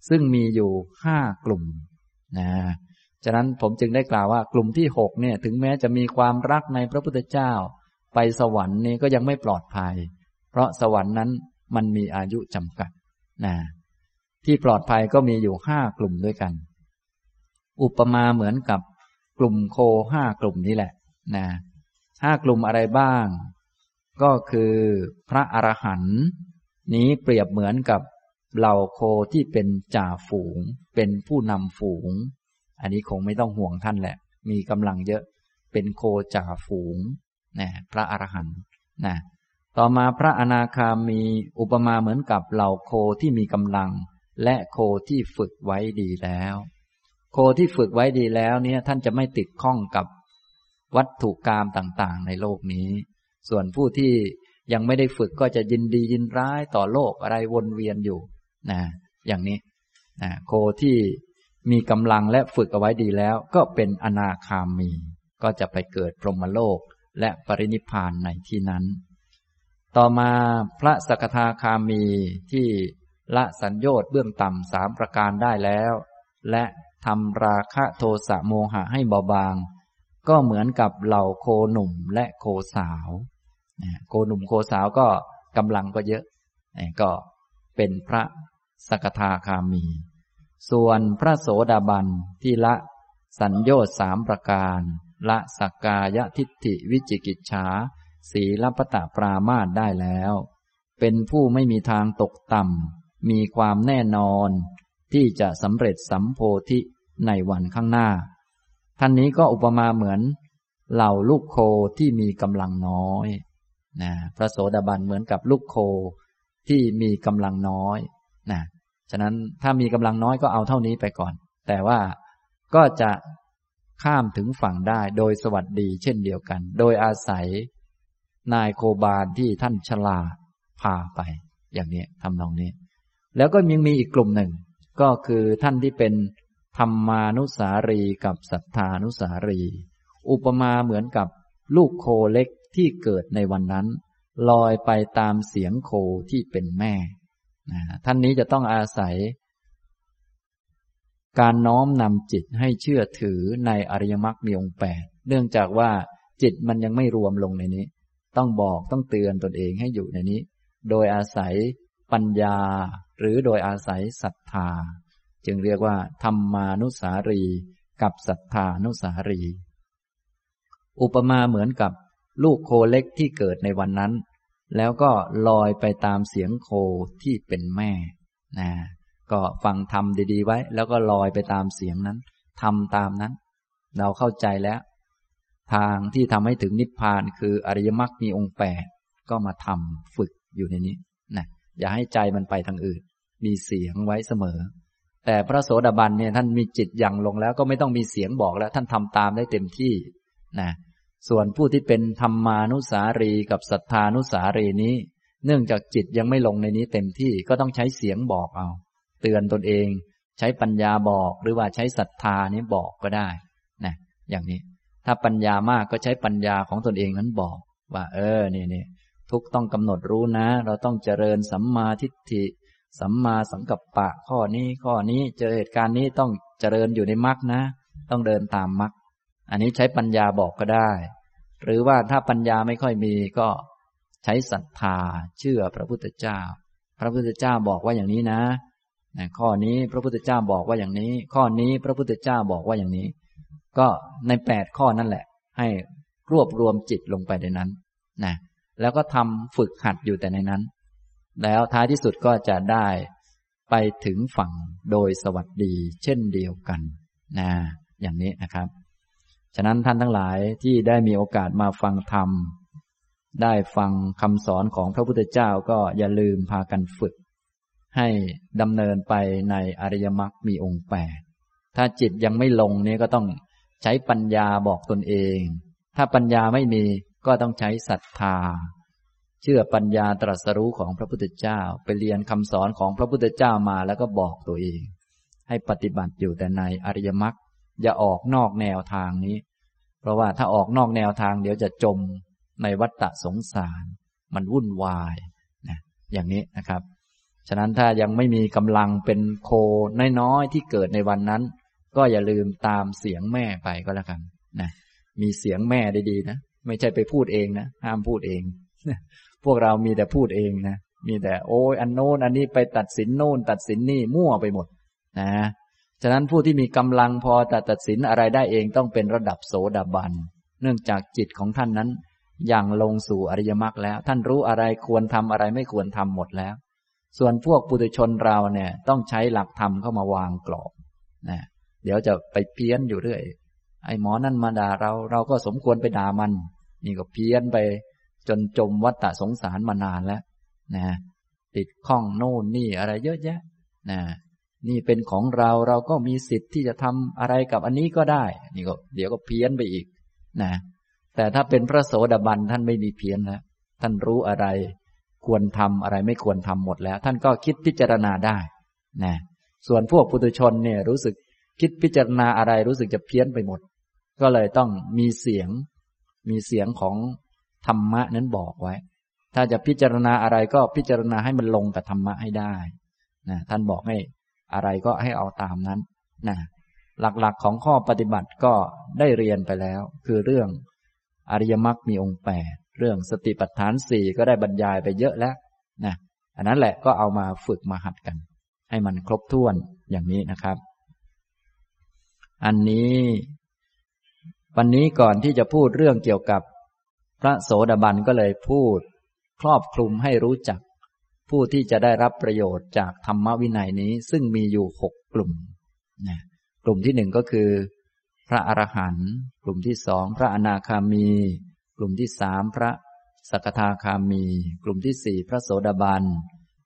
ซึ่งมีอยู่ห้ากลุ่มนะฉะนั้นผมจึงได้กล่าวว่ากลุ่มที่หกเนี่ยถึงแม้จะมีความรักในพระพุทธเจ้า ไปสวรรค์นี่ก็ยังไม่ปลอดภัย เพราะสวรรค์นั้นมันมีอายุจำกัดนะที่ปลอดภัยก็มีอยู่ห้ากลุ่มด้วยกัน อุปมาเหมือนกับกลุ่มโคห้ากลุ่มนี้แหละนะห้ากลุ่มอะไรบ้าง ก็คือพระอรหันต์นี้เปรียบเหมือนกับเหล่าโคที่เป็นจ่าฝูง เป็นผู้นำฝูง อันนี้คงไม่ต้องห่วงท่านแหละ มีกำลังเยอะเป็นโคจ่าฝูงนะพระอรหันต์นะต่อมาพระอนาคามีอุปมาเหมือนกับเหล่าโคที่มีกำลัง และโคที่ฝึกไว้ดีแล้ว โคที่ฝึกไว้ดีแล้วเนี่ยท่านจะไม่ติดข้องกับวัตถุกรรมต่างๆ ในโลกนี้ ส่วนผู้ที่ยังไม่ได้ฝึกก็จะยินดียินร้ายต่อโลกอะไรวนเวียนอยู่นะอย่างนี้นะโคที่มีกำลังและฝึกเอาไว้ดีแล้ว ก็เป็นอนาคามี ก็จะไปเกิดพรหมโลกและปรินิพานในที่นั้น ต่อมาพระสกทาคามีที่ละสัญญต์เบื้องต่ำสามประการได้แล้ว และทำราคะโทสะโมหะให้เบาบาง ก็เหมือนกับเหล่าโคหนุ่มและโคสาว โคหนุ่มโคสาวก็กำลังก็เยอะ ก็เป็นพระสกทาคามี ส่วนพระโสดาบันที่ละสัญญาสามประการ ละสักกายทิฏฐิวิจิกิจฉาสีลปตะปรามาตได้แล้ว เป็นผู้ไม่มีทางตกต่ำ มีความแน่นอน ที่จะสำเร็จสัมโพธิในวันข้างหน้า ท่านนี้ก็อุปมาเหมือน เหล่าลูกโคที่มีกำลังน้อย นะพระโสดาบันเหมือนกับลูกโคที่มีกำลังน้อยนะฉะนั้นถ้ามีกำลังน้อยก็เอาเท่านี้ไปก่อน แต่ว่าก็จะข้ามถึงฝั่งได้โดยสวัสดีเช่นเดียวกัน โดยอาศัยนายโคบาลที่ท่านฉลาพาไป อย่างนี้ทำนองนี้ แล้วก็ยังมีอีกกลุ่มหนึ่ง ก็คือท่านที่เป็นธรรมานุสารีกับศรัทธานุสารี อุปมาเหมือนกับลูกโคเล็ก ที่เกิดในวันนั้น ลอยไปตามเสียงโคที่เป็นแม่ท่านนี้จะต้องอาศัย การน้อมนำจิตให้เชื่อถือในอริยมรรคมีองค์แปดเนื่องจากว่าจิตมันยังไม่รวมลงในนี้ ต้องบอกต้องเตือนตนเองให้อยู่ในนี้ โดยอาศัยปัญญา หรือโดยอาศัยศรัทธา จึงเรียกว่า ธรรมานุสารี กับศรัทธานุสารี อุปมาเหมือนกับ ลูกโคเล็กที่เกิดในวันนั้น แล้วก็ลอยไปตามเสียงโคที่เป็นแม่นะก็ฟังทำดีๆไว้ แล้วก็ลอยไปตามเสียงนั้นทำตามนั้น เราเข้าใจแล้ว ทางที่ทำให้ถึงนิพพานคืออริยมรรคมีองค์แปดก็มาทำฝึกอยู่ในนี้นะอย่าให้ใจมันไปทางอื่น มีเสียงไว้เสมอ แต่พระโสดาบันเนี่ยท่านมีจิตยังลงแล้วก็ไม่ต้องมีเสียงบอกแล้ว ท่านทำตามได้เต็มที่นะ ส่วนผู้ที่เป็นธรรมานุสารีกับศรัทธานุสารีนี้ เนื่องจากจิตยังไม่ลงในนี้เต็มที่ก็ต้องใช้เสียงบอกเอา เตือนตนเอง ใช้ปัญญาบอกหรือว่าใช้ศรัทธานี้บอกก็ได้นะอย่างนี้ ถ้าปัญญามากก็ใช้ปัญญาของตนเองนั้นบอก ว่า เออนี่นี่ทุกต้องกำหนดรู้นะ เราต้องเจริญสัมมาทิฏฐิ สัมมาสังกัปปะข้อนี้ข้อนี้เจอเหตุการณ์นี้ต้องเจริญอยู่ในมรรคนะ ต้องเดินตามมรรค อันนี้ใช้ปัญญาบอกก็ได้ หรือว่าถ้าปัญญาไม่ค่อยมีก็ใช้ศรัทธาเชื่อพระพุทธเจ้า พระพุทธเจ้าบอกว่าอย่างนี้นะนะข้อนี้พระพุทธเจ้าบอกว่าอย่างนี้ ข้อนี้พระพุทธเจ้าบอกว่าอย่างนี้ ก็ในแปดข้อนั่นแหละ ให้รวบรวมจิตลงไปในนั้นนะแล้วก็ทำฝึกหัดอยู่แต่ในนั้น แล้วท้ายที่สุดก็จะได้ไปถึงฝั่งโดยสวัสดีเช่นเดียวกันนะอย่างนี้นะครับ ฉะนั้นท่านทั้งหลายที่ได้มีโอกาสมาฟังธรรม ได้ฟังคำสอนของพระพุทธเจ้าก็อย่าลืมพากันฝึก ให้ดำเนินไปในอริยมรรคมีองค์แปดถ้าจิตยังไม่ลงนี่ก็ต้องใช้ปัญญาบอกตนเอง ถ้าปัญญาไม่มีก็ต้องใช้ศรัทธา เชื่อปัญญาตรัสรู้ของพระพุทธเจ้า ไปเรียนคำสอนของพระพุทธเจ้ามาแล้วก็บอกตัวเอง ให้ปฏิบัติอยู่แต่ในอริยมรรค อย่าออกนอกแนวทางนี้ เพราะว่าถ้าออกนอกแนวทางเดี๋ยวจะจมในวัฏฏะสงสาร มันวุ่นวายนะอย่างนี้นะครับ ฉะนั้นถ้ายังไม่มีกำลังเป็นโคน้อยๆที่เกิดในวันนั้น ก็อย่าลืมตามเสียงแม่ไปก็แล้วกันนะมีเสียงแม่ดีๆนะไม่ใช่ไปพูดเองนะห้ามพูดเอง พวกเรามีแต่พูดเองนะมีแต่โอ้ยอันโน้นอันนี้ไปตัดสินโน่น ตัดสินนี่มั่วไปหมด นะ ฉะนั้นผู้ที่มีกำลังพอจะตัดสินอะไรได้เองต้องเป็นระดับโสดาบัน เนื่องจากจิตของท่านนั้น อย่างลงสู่อริยมรรคแล้ว ท่านรู้อะไรควรทำอะไรไม่ควรทำหมดแล้ว ส่วนพวกปุถุชนเราเนี่ยต้องใช้หลักธรรมเข้ามาวางกรอบนะเดี๋ยวจะไปเพี้ยนอยู่เรื่อย ไอ้หมอนั่นมาด่าเราเราก็สมควรไปด่ามัน นี่ก็เพี้ยนไปจนจมวัฏฏะสงสารมานานแล้วนะติดข้องโน่นนี่อะไรเยอะแยะนะ นี่เป็นของเราเราก็มีสิทธิ์ที่จะทำอะไรกับอันนี้ก็ได้ นี่ก็ เดี๋ยวก็เพี้ยนไปอีกนะแต่ถ้าเป็นพระโสดาบันท่านไม่มีเพี้ยนแล้วท่านรู้อะไร ควรทำอะไรไม่ควรทำหมดแล้ว ท่านก็คิดพิจารณาได้นะส่วนพวกปุถุชนเนี่ยรู้สึกคิดพิจารณาอะไรรู้สึกจะเพี้ยนไปหมด ก็เลยต้องมีเสียง มีเสียงของธรรมะนั้นบอกไว้ ถ้าจะพิจารณาอะไรก็พิจารณาให้มันลงกับธรรมะให้ได้นะท่านบอกให้ อะไรก็ให้เอาตามนั้นนะหลักๆของข้อปฏิบัติก็ได้เรียนไปแล้ว คือเรื่องอริยมรรคมีองค์แปดเรื่องสติปัฏฐานสี่ก็ได้บรรยายไปเยอะแล้วนะอันนั้นแหละก็เอามาฝึกมาหัดกัน ให้มันครบถ้วนอย่างนี้นะครับ อันนี้ วันนี้ก่อนที่จะพูดเรื่องเกี่ยวกับ พระโสดาบันก็เลยพูด ครอบคลุมให้รู้จัก ผู้ที่จะได้รับประโยชน์จากธรรมวินัยนี้ซึ่งมีอยู่หกกลุ่มนะกลุ่มที่หนึ่งก็คือ พระอรหันต์กลุ่มที่สองพระอนาคามี กลุ่มที่สามพระสกทาคามี กลุ่มที่สี่พระโสดาบัน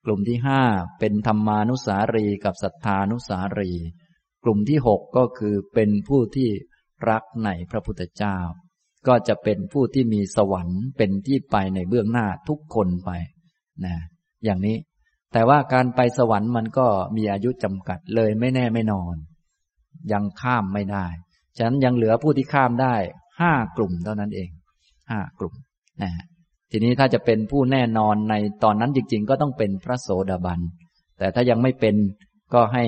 กลุ่มที่ห้าเป็นธรรมานุสารีกับสัทธานุสารี กลุ่มที่หกก็คือเป็นผู้ที่รักในพระพุทธเจ้า ก็จะเป็นผู้ที่มีสวรรค์เป็นที่ไปในเบื้องหน้าทุกคนไปนะ อย่างนี้ แต่ว่าการไปสวรรค์มันก็มีอายุจำกัดเลยไม่แน่ไม่นอน ยังข้ามไม่ได้ฉะนั้นยังเหลือผู้ที่ข้ามได้ห้ากลุ่มเท่านั้นเองห้ากลุ่มนะทีนี้ถ้าจะเป็นผู้แน่นอนในตอนนั้นจริง ๆ ก็ต้องเป็นพระโสดาบัน แต่ถ้ายังไม่เป็นก็ให้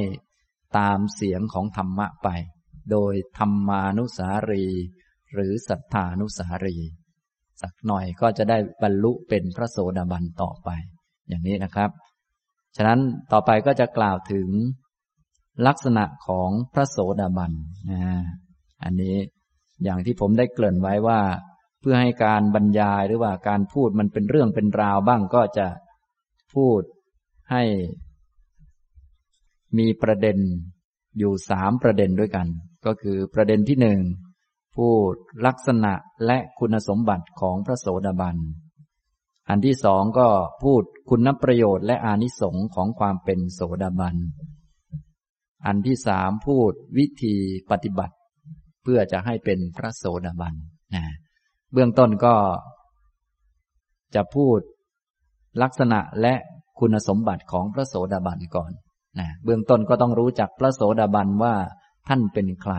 ตามเสียงของธรรมะไป โดยธรรมานุสารี หรือสัทธานุสารี สักหน่อยก็จะได้บรรลุเป็นพระโสดาบันต่อไป อย่างนี้นะครับ ฉะนั้นต่อไปก็จะกล่าวถึงลักษณะของพระโสดาบันนะอันนี้อย่างที่ผมได้เกริ่นไว้ว่า เพื่อให้การบรรยายหรือว่าการพูดมันเป็นเรื่องเป็นราวบ้างก็จะพูดให้ มีประเด็นอยู่สามประเด็นด้วยกัน ก็คือประเด็นที่หนึ่งพูดลักษณะและคุณสมบัติของพระโสดาบัน อันที่สองก็พูดคุณนประโยชน์และอานิสงค์ของความเป็นโสดาบัน อันที่สามพูดวิธีปฏิบัติ เพื่อจะให้เป็นพระโสดาบันนะเบื้องต้นก็ จะพูดลักษณะและคุณสมบัติของพระโสดาบันก่อนนะเบื้องต้นก็ต้องรู้จักพระโสดาบันว่าท่านเป็นใคร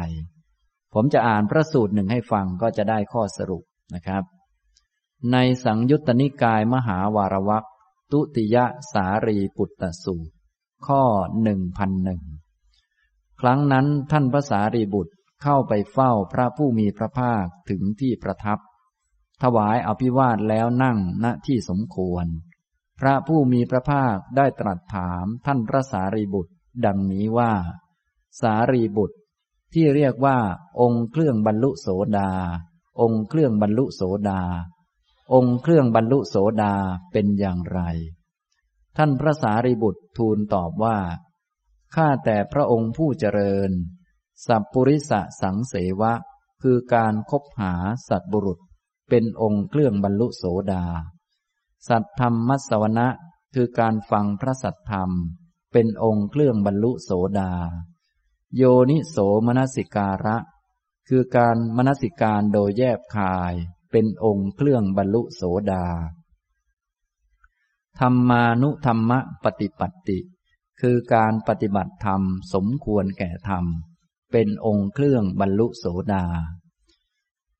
ผมจะอ่านพระสูตรหนึ่งให้ฟังก็จะได้ข้อสรุปนะครับ ในสังยุตตนิกายมหาวารวักตุติยสารีปุตตสูตร ข้อหนึ่งพันหนึ่งครั้งนั้นท่านพระสารีบุตรเข้าไปเฝ้าพระผู้มีพระภาคถึงที่ประทับ ถวายอภิวาทแล้วนั่งณที่สมควร พระผู้มีพระภาคได้ตรัสถามท่านพระสารีบุตร ดังนี้ว่า สารีบุตร ที่เรียกว่า องค์เครื่องบรรลุโสดา องค์เครื่องบรรลุโสดา องค์เครื่องบรรลุโสดาเป็นอย่างไร ท่านพระสารีบุตรทูลตอบว่า ข้าแต่พระองค์ผู้เจริญ สัพปุริสะสังเสวะ คือการคบหาสัตบุรุษ เป็นองค์เครื่องบรรลุโสดา สัตธรรมมัสวนะคือการฟังพระสัตธรรม เป็นองค์เครื่องบรรลุโสดา โยนิโสมนสิการะ คือการมนสิการโดยแยบคาย เป็นองค์เครื่องบรรลุโสดา ธรรมานุธรรมะปฏิปัติ คือการปฏิบัติธรรมสมควรแก่ธรรม เป็นองค์เครื่องบรรลุโสดา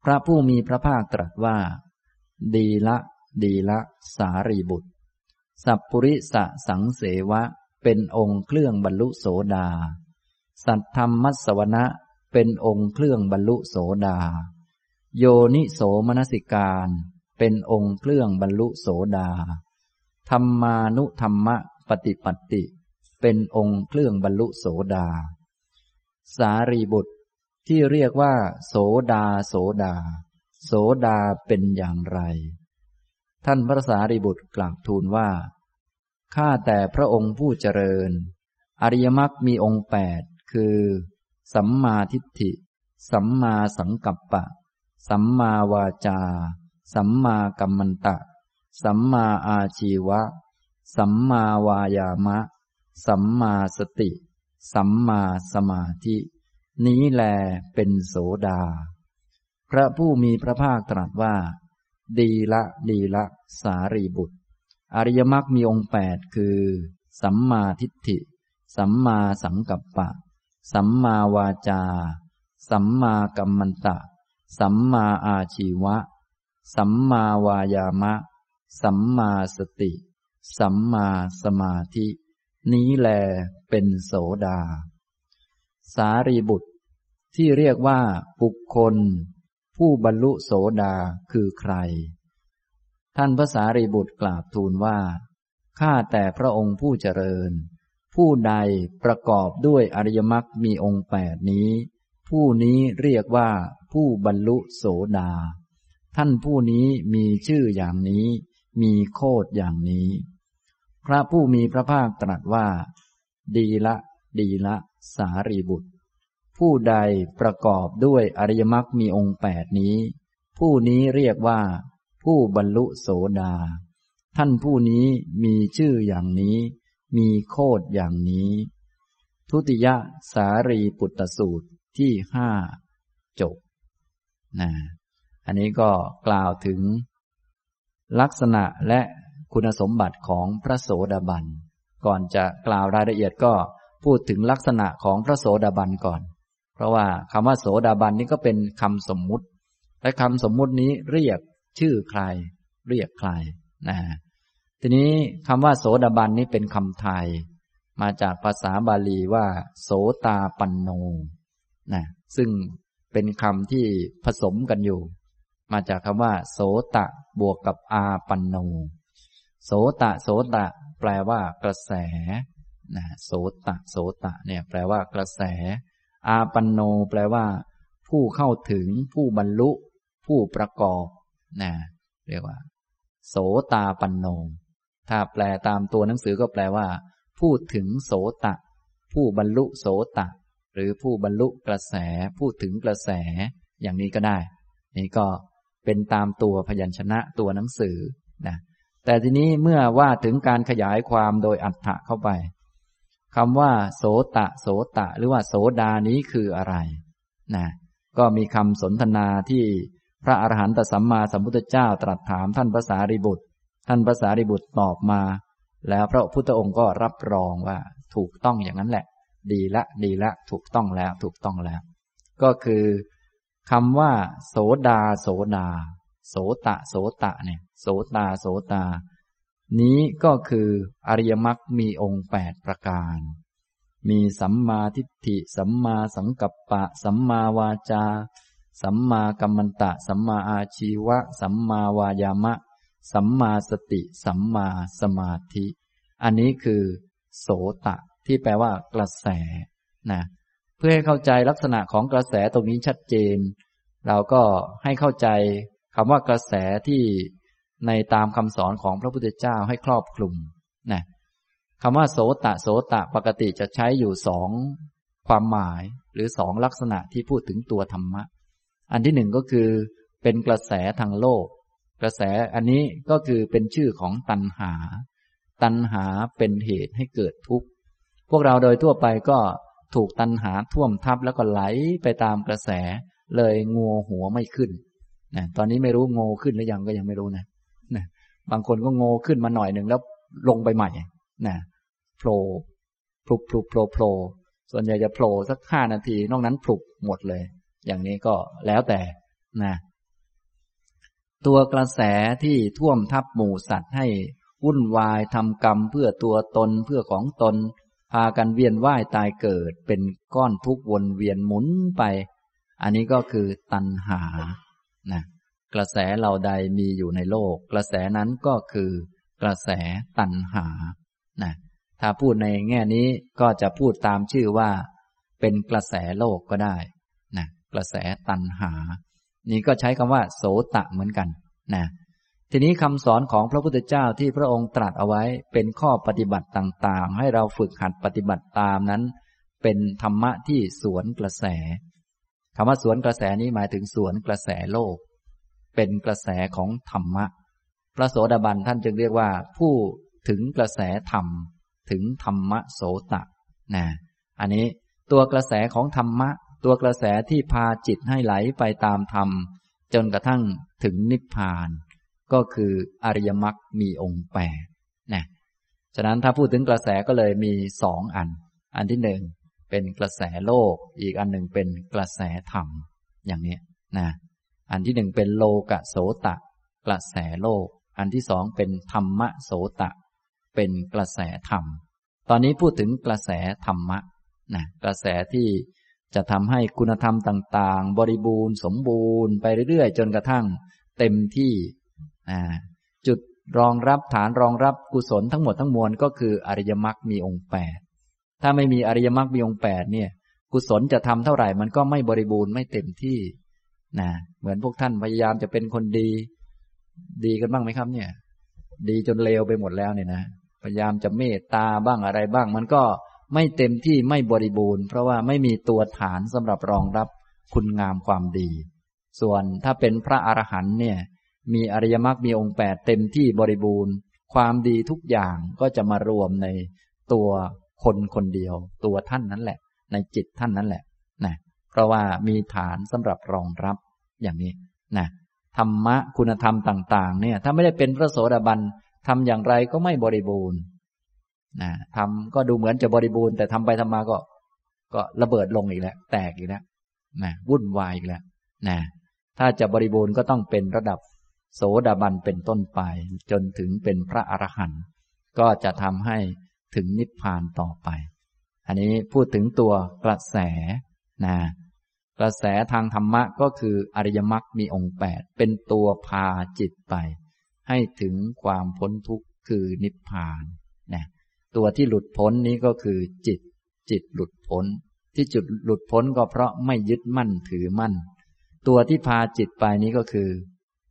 พระผู้มีพระภาคตรัสว่า ดีละ ดีละสารีบุตร สัพปุริสะสังเสวะ เป็นองค์เครื่องบรรลุโสดา สัตธรรมมัสวนะเป็นองค์เครื่องบรรลุโสดา โยนิโสมนสิการ เป็นองค์เครื่องบรรลุโสดา ธรรมานุธรรมะปฏิปัติ เป็นองค์เครื่องบรรลุโสดา สารีบุตรที่เรียกว่า โสดาโสดา โสดาเป็นอย่างไร ท่านพระสารีบุตรกล่าวทูลว่าข้าแต่พระองค์ผู้เจริญ อริยมรรคมีองค์แปดคือ สัมมาทิฏฐิ สัมมาสังกัปปะ สัมมาวาจา สัมมากัมมันตะ สัมมาอาชีวะ สัมมาวายามะ สัมมาสติ สัมมาสมาธิ นี้แลเป็นโสดา พระผู้มีพระภาคตรัสว่า ดีละดีละ สารีบุตร อริยมรรคมีองค์แปดคือ สัมมาทิฏฐิ สัมมาสังกัปปะ สัมมาวาจา สัมมากัมมันตะ สัมมาอาชีวะ สัมมาวายามะ สัมมาสติ สัมมาสมาธิ นี้แลเป็นโสดา สารีบุตร ที่เรียกว่าบุคคล ผู้บรรลุโสดาคือใคร ท่านพระสารีบุตรกราบทูลว่า ข้าแต่พระองค์ผู้เจริญ ผู้ใดประกอบด้วยอริยมรรคมีองค์แปดนี้ ผู้นี้เรียกว่า ผู้บรรลุโสดา ท่านผู้นี้มีชื่ออย่างนี้ มีโคดอย่างนี้ พระผู้มีพระภาคตรัสว่า ดีละ ดีละ สารีบุตร ผู้ใดประกอบด้วยอริยมรรคมีองค์แปดนี้ ผู้นี้เรียกว่า ผู้บรรลุโสดา ท่านผู้นี้มีชื่ออย่างนี้ มีโคดอย่างนี้ ทุติยสารีปุตตสูตรที่ห้าจบ นะอันนี้ก็กล่าวถึง ลักษณะและคุณสมบัติของพระโสดาบัน ก่อนจะกล่าวรายละเอียดก็พูดถึงลักษณะของพระโสดาบันก่อน เพราะว่าคำว่าโสดาบันนี้ก็เป็นคำสมมุติ และคำสมมุตินี้เรียกชื่อใคร เรียกใครนะทีนี้คำว่าโสดาบันนี้เป็นคำไทย มาจากภาษาบาลีว่า โสตาปันโนนะซึ่ง เป็นคำที่ผสมกันอยู่ มาจากคำว่า โสตะบวกกับอาปันโน โสตะ โสตะ แปลว่ากระแสนะโสตะ โสตะ เนี่ย แปลว่ากระแส อาปันโน แปลว่า ผู้เข้าถึง ผู้บรรลุ ผู้ประกอบนะเรียกว่า โสตาปันโน ถ้าแปลตามตัวหนังสือก็แปลว่าพูดถึงโสตะ ผู้บรรลุโสตะ หรือผู้บรรลุกระแสพูดถึงกระแส อย่างนี้ก็ได้ นี่ก็เป็นตามตัวพยัญชนะตัวหนังสือนะแต่ทีนี้เมื่อว่าถึงการขยายความโดยอัฏฐะเข้าไปคำว่า โสตะ โสตะ หรือว่าโสดานี้คืออะไรนะก็มีคำสนทนาที่พระอรหันตสัมมาสัมพุทธเจ้าตรัสถามท่านภาษาริบุตร ท่านภาษาริบุตรตอบมา แล้วพระพุทธองค์ก็รับรองว่าถูกต้องอย่างนั้นแหละ ดีละ ดีละ ถูกต้องแล้ว ถูกต้องแล้ว ก็คือคำว่า โสดา โสดา โสตะ โสตะ เนี่ย โสตา โสตา นี้ก็คืออริยมรรคมีองค์แปดประการ มีสัมมาทิฏฐิ สัมมาสังกัปปะ สัมมาวาจา สัมมากัมมันตะ สัมมาอาชีวะ สัมมาวายามะ สัมมาสติ สัมมาสมาธิ อันนี้คือ โสตะ ที่แปลว่ากระแสนะเพื่อให้เข้าใจลักษณะของกระแสตรงนี้ชัดเจน เราก็ให้เข้าใจคำว่ากระแสที่ในตามคำสอนของพระพุทธเจ้าให้ครอบคลุมนะคำว่าโสตะโสตะปกติจะใช้อยู่สองความหมายหรือสองลักษณะที่พูดถึงตัวธรรมะ อันที่หนึ่งก็คือเป็นกระแสทางโลก กระแสอันนี้ก็คือเป็นชื่อของตัณหา ตัณหาเป็นเหตุให้เกิดทุกข์ พวกเราโดยทั่วไปก็ถูกตัณหาท่วมทับแล้วก็ไหลไปตามกระแส เลยงัวหัวไม่ขึ้นนะตอนนี้ไม่รู้งงขึ้นหรือยังก็ยังไม่รู้นะนะ บางคนก็ง่ขึ้นมาหน่อยหนึ่งแล้วลงไปใหม่นะโผล่พลุบพลุบโผล่โผล่ส่วนใหญ่จะโผล่สักห้านาที นอกนั้นพลุบหมดเลย อย่างนี้ก็แล้วแต่นะตัวกระแสที่ท่วมทับหมู่สัตว์ให้วุ่นวายทำกรรมเพื่อตัวตนเพื่อของตน พากันเวียนว่ายตายเกิดเป็นก้อนทุกวนเวียนหมุนไป อันนี้ก็คือตัณหานะกระแสเหล่าใดมีอยู่ในโลก กระแสนั้นก็คือกระแสตัณหานะถ้าพูดในแง่นี้ก็จะพูดตามชื่อว่า เป็นกระแสโลกก็ได้นะกระแสตัณหา นี่ก็ใช้คำว่า โสตะเหมือนกันนะ ทีนี้คำสอนของพระพุทธเจ้าที่พระองค์ตรัสเอาไว้เป็นข้อปฏิบัติต่างๆ ให้เราฝึกหัดปฏิบัติตามนั้น เป็นธรรมะที่สวนกระแสคำว่าสวนกระแสนี้หมายถึงสวนกระแสโลก เป็นกระแสของธรรมะ พระโสดาบันท่านจึงเรียกว่าผู้ถึงกระแสธรรม ถึงธรรมะโสตะนะอันนี้ตัวกระแสของธรรมะ ตัวกระแสที่พาจิตให้ไหลไปตามธรรม จนกระทั่งถึงนิพพาน ก็คืออริยมรรคมีองค์แปดนะฉะนั้นถ้าพูดถึงกระแสก็เลยมีสองอัน อันที่หนึ่งเป็นกระแสโลก อีกอันหนึ่งเป็นกระแสธรรม อย่างนี้นะอันที่หนึ่งเป็นโลกะโสตะ กระแสโลก อันที่สองเป็นธรรมะโสตะ เป็นกระแสธรรม ตอนนี้พูดถึงกระแสธรรมะนะกระแสที่จะทำให้คุณธรรมต่าง ๆ บริบูรณ์ สมบูรณ์ไปเรื่อยๆ จนกระทั่ง เต็มที่ จุดรองรับฐานรองรับกุศลทั้งหมดทั้งมวลก็คืออริยมรรคมีองค์แปดถ้าไม่มีอริยมรรคมีองค์แปดเนี่ย กุศลจะทำเท่าไหร่มันก็ไม่บริบูรณ์ไม่เต็มที่นะเหมือนพวกท่านพยายามจะเป็นคนดี ดีกันบ้างไหมครับ เนี่ย ดีจนเลวไปหมดแล้วเนี่ยนะพยายามจะเมตตาบ้างอะไรบ้าง มันก็ไม่เต็มที่ไม่บริบูรณ์ เพราะว่าไม่มีตัวฐานสำหรับรองรับคุณงามความดี ส่วนถ้าเป็นพระอรหันต์เนี่ย มีอริยมรรคมีองค์แปดเต็มที่บริบูรณ์ ความดีทุกอย่างก็จะมารวมในตัวคนคนเดียว ตัวท่านนั้นแหละ ในจิตท่านนั้นแหละนะเพราะว่ามีฐานสำหรับรองรับอย่างนี้นะธรรมะคุณธรรมต่าง ๆ เนี่ย ถ้าไม่ได้เป็นพระโสดาบันทำอย่างไรก็ไม่บริบูรณ์นะทำก็ดูเหมือนจะบริบูรณ์แต่ทำไปทำมาก็ ก็ระเบิดลงอีกแล้ว แตกอีกแล้วนะวุ่นวายอีกแล้วนะถ้าจะบริบูรณ์ก็ต้องเป็นระดับ โสดาบันเป็นต้นไป จนถึงเป็นพระอรหันต์ก็จะทำให้ถึงนิพพานต่อไป อันนี้พูดถึงตัวกระแสนะกระแสทางธรรมะก็คืออริยมรรคมีองค์แปดเป็นตัวพาจิตไป ให้ถึงความพ้นทุกข์คือนิพพานนะตัวที่หลุดพ้นนี้ก็คือจิต จิตหลุดพ้น ที่จุดหลุดพ้นก็เพราะไม่ยึดมั่นถือมั่น ตัวที่พาจิตไปนี้ก็คือ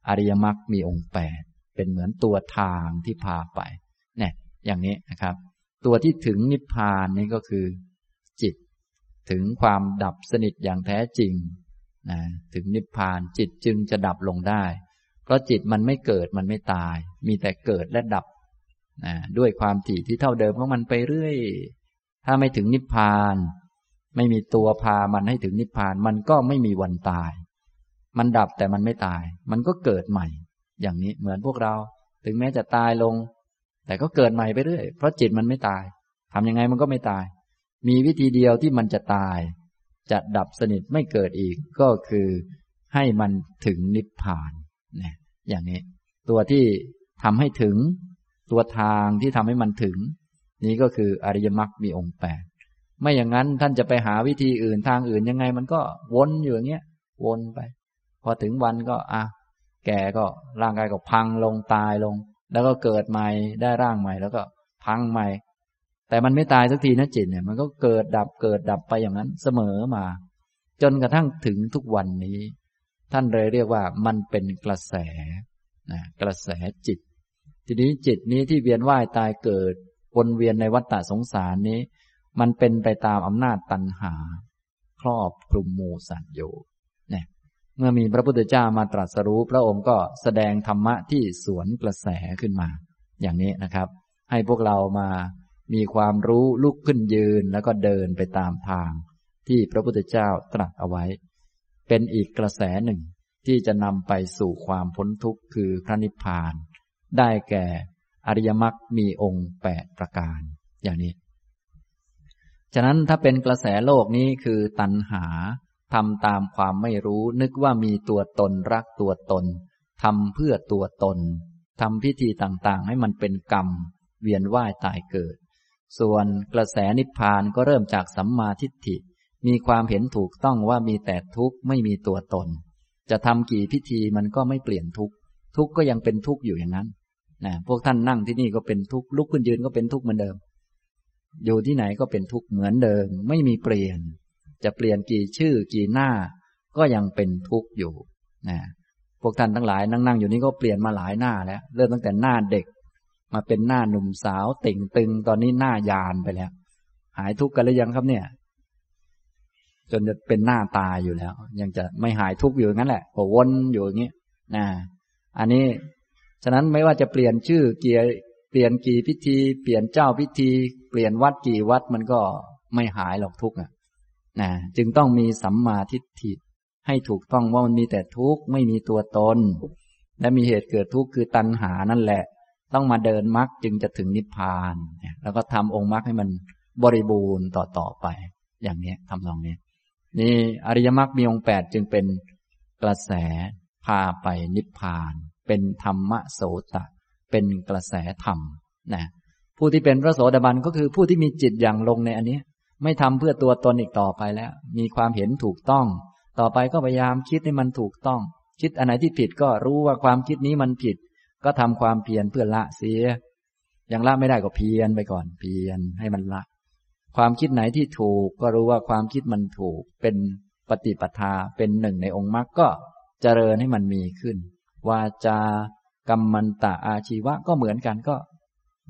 อริยมรรคมีองค์แปดเป็นเหมือนตัวทางที่พาไปเนี่ยอย่างนี้นะครับ ตัวที่ถึงนิพพานนี้ก็คือ จิต ถึงความดับสนิทอย่างแท้จริงนะถึงนิพพานจิตจึงจะดับลงได้ เพราะจิตมันไม่เกิดมันไม่ตาย มีแต่เกิดและดับนะด้วยความถี่ที่เท่าเดิมของมันไปเรื่อย ถ้าไม่ถึงนิพพาน ไม่มีตัวพามันให้ถึงนิพพาน มันก็ไม่มีวันตาย มันดับแต่มันไม่ตาย มันก็เกิดใหม่ อย่างนี้เหมือนพวกเรา ถึงแม้จะตายลง แต่ก็เกิดใหม่ไปเรื่อย เพราะจิตมันไม่ตายทำยังไงมันก็ไม่ตาย มีวิธีเดียวที่มันจะตาย จะดับสนิทไม่เกิดอีกก็คือให้มันถึงนิพพานเนี่ยอย่างนี้ ตัวที่ทำให้ถึง ตัวทางที่ทำให้มันถึง นี้ก็คืออริยมรรคมีองค์แปดไม่อย่างนั้นท่านจะไปหาวิธีอื่นทางอื่นยังไง มันก็วนอยู่อย่างเงี้ยวนไป พอถึงวันก็อะแก่ก็ร่างกายก็พังลงตายลง แล้วก็เกิดใหม่ได้ร่างใหม่ แล้วก็พังใหม่ แต่มันไม่ตายสักทีนะจิตเนี่ย มันก็เกิดดับเกิดดับไปอย่างนั้นเสมอมา จนกระทั่งถึงทุกวันนี้ ท่านเลยเรียกว่ามันเป็นกระแสนะกระแสจิต ทีนี้จิตนี้ที่เวียนว่ายตายเกิดวนเวียนในวัฏฏะสงสารนี้ มันเป็นไปตามอำนาจตัณหา ครอบคลุมหมูสัตว์อยู่ เมื่อมีพระพุทธเจ้ามาตรัสรู้ พระองค์ก็แสดงธรรมะที่สวนกระแสขึ้นมา อย่างนี้นะครับ ให้พวกเรามามีความรู้ลุกขึ้นยืนแล้วก็เดินไปตามทาง ที่พระพุทธเจ้าตรัสเอาไว้ เป็นอีกกระแสหนึ่งที่จะนำไปสู่ความพ้นทุกข์คือพระนิพพาน ได้แก่อริยมรรคมีองค์แปดประการ อย่างนี้ ฉะนั้นถ้าเป็นกระแสโลกนี้คือตัณหา ทำตามความไม่รู้นึกว่ามีตัวตนรักตัวตนทำเพื่อตัวตนทำพิธีต่างๆ ให้มันเป็นกรรม เวียนว่ายตายเกิด ส่วนกระแสนิพพานก็เริ่มจากสัมมาทิฏฐิ มีความเห็นถูกต้องว่ามีแต่ทุกข์ไม่มีตัวตน จะทำกี่พิธีมันก็ไม่เปลี่ยนทุกข์ทุกข์ก็ยังเป็นทุกข์อยู่อย่างนั้นนะพวกท่านนั่งที่นี่ก็เป็นทุกข์ลุกขึ้นยืนก็เป็นทุกข์เหมือนเดิม อยู่ที่ไหนก็เป็นทุกข์เหมือนเดิม ไม่มีเปลี่ยน จะเปลี่ยนกี่ชื่อกี่หน้า ก็ยังเป็นทุกข์อยู่นะพวกท่านทั้งหลายนั่งนั่งอยู่นี้ก็เปลี่ยนมาหลายหน้าแล้ว เริ่มตั้งแต่หน้าเด็ก มาเป็นหน้าหนุ่มสาวติ่งตึงตอนนี้หน้ายานไปแล้ว หายทุกข์กันหรือยังครับเนี่ย จนจะเป็นหน้าตายอยู่แล้ว ยังจะไม่หายทุกข์อยู่งั้นแหละก็วนอยู่อย่างนี้นะอันนี้ฉะนั้นไม่ว่าจะเปลี่ยนชื่อเกียเปลี่ยนกี่พิธี เปลี่ยนเจ้าพิธี เปลี่ยนวัดกี่วัดมันก็ไม่หายหรอกทุกข์นะ นะจึงต้องมีสัมมาทิฏฐิให้ถูกต้องว่ามันมีแต่ทุกข์ไม่มีตัวตน และมีเหตุเกิดทุกข์คือตัณหานั่นแหละ ต้องมาเดินมรรคจึงจะถึงนิพพาน แล้วก็ทำองค์มรรคให้มันบริบูรณ์ต่อต่อไป อย่างนี้ทำนองนี้นี่อริยมรรคมีองค์แปดจึงเป็นกระแสพาไปนิพพาน เป็นธรรมโสตะ เป็นกระแสธรรมนะผู้ที่เป็นพระโสดาบันก็คือผู้ที่มีจิตอย่างลงในอันนี้ ไม่ทำเพื่อตัวตนอีกต่อไปแล้ว มีความเห็นถูกต้อง ต่อไปก็พยายามคิดให้มันถูกต้อง คิดอันไหนที่ผิดก็รู้ว่าความคิดนี้มันผิด ก็ทำความเพียรเพื่อละเสียยังละไม่ได้ก็เพียรไปก่อนเพียรให้มันละ ความคิดไหนที่ถูก ก็รู้ว่าความคิดมันถูก เป็นปฏิปทาเป็นหนึ่งในองค์มรรคก็เจริญให้มันมีขึ้น วาจากรรมันตะอาชีวะก็เหมือนกันก็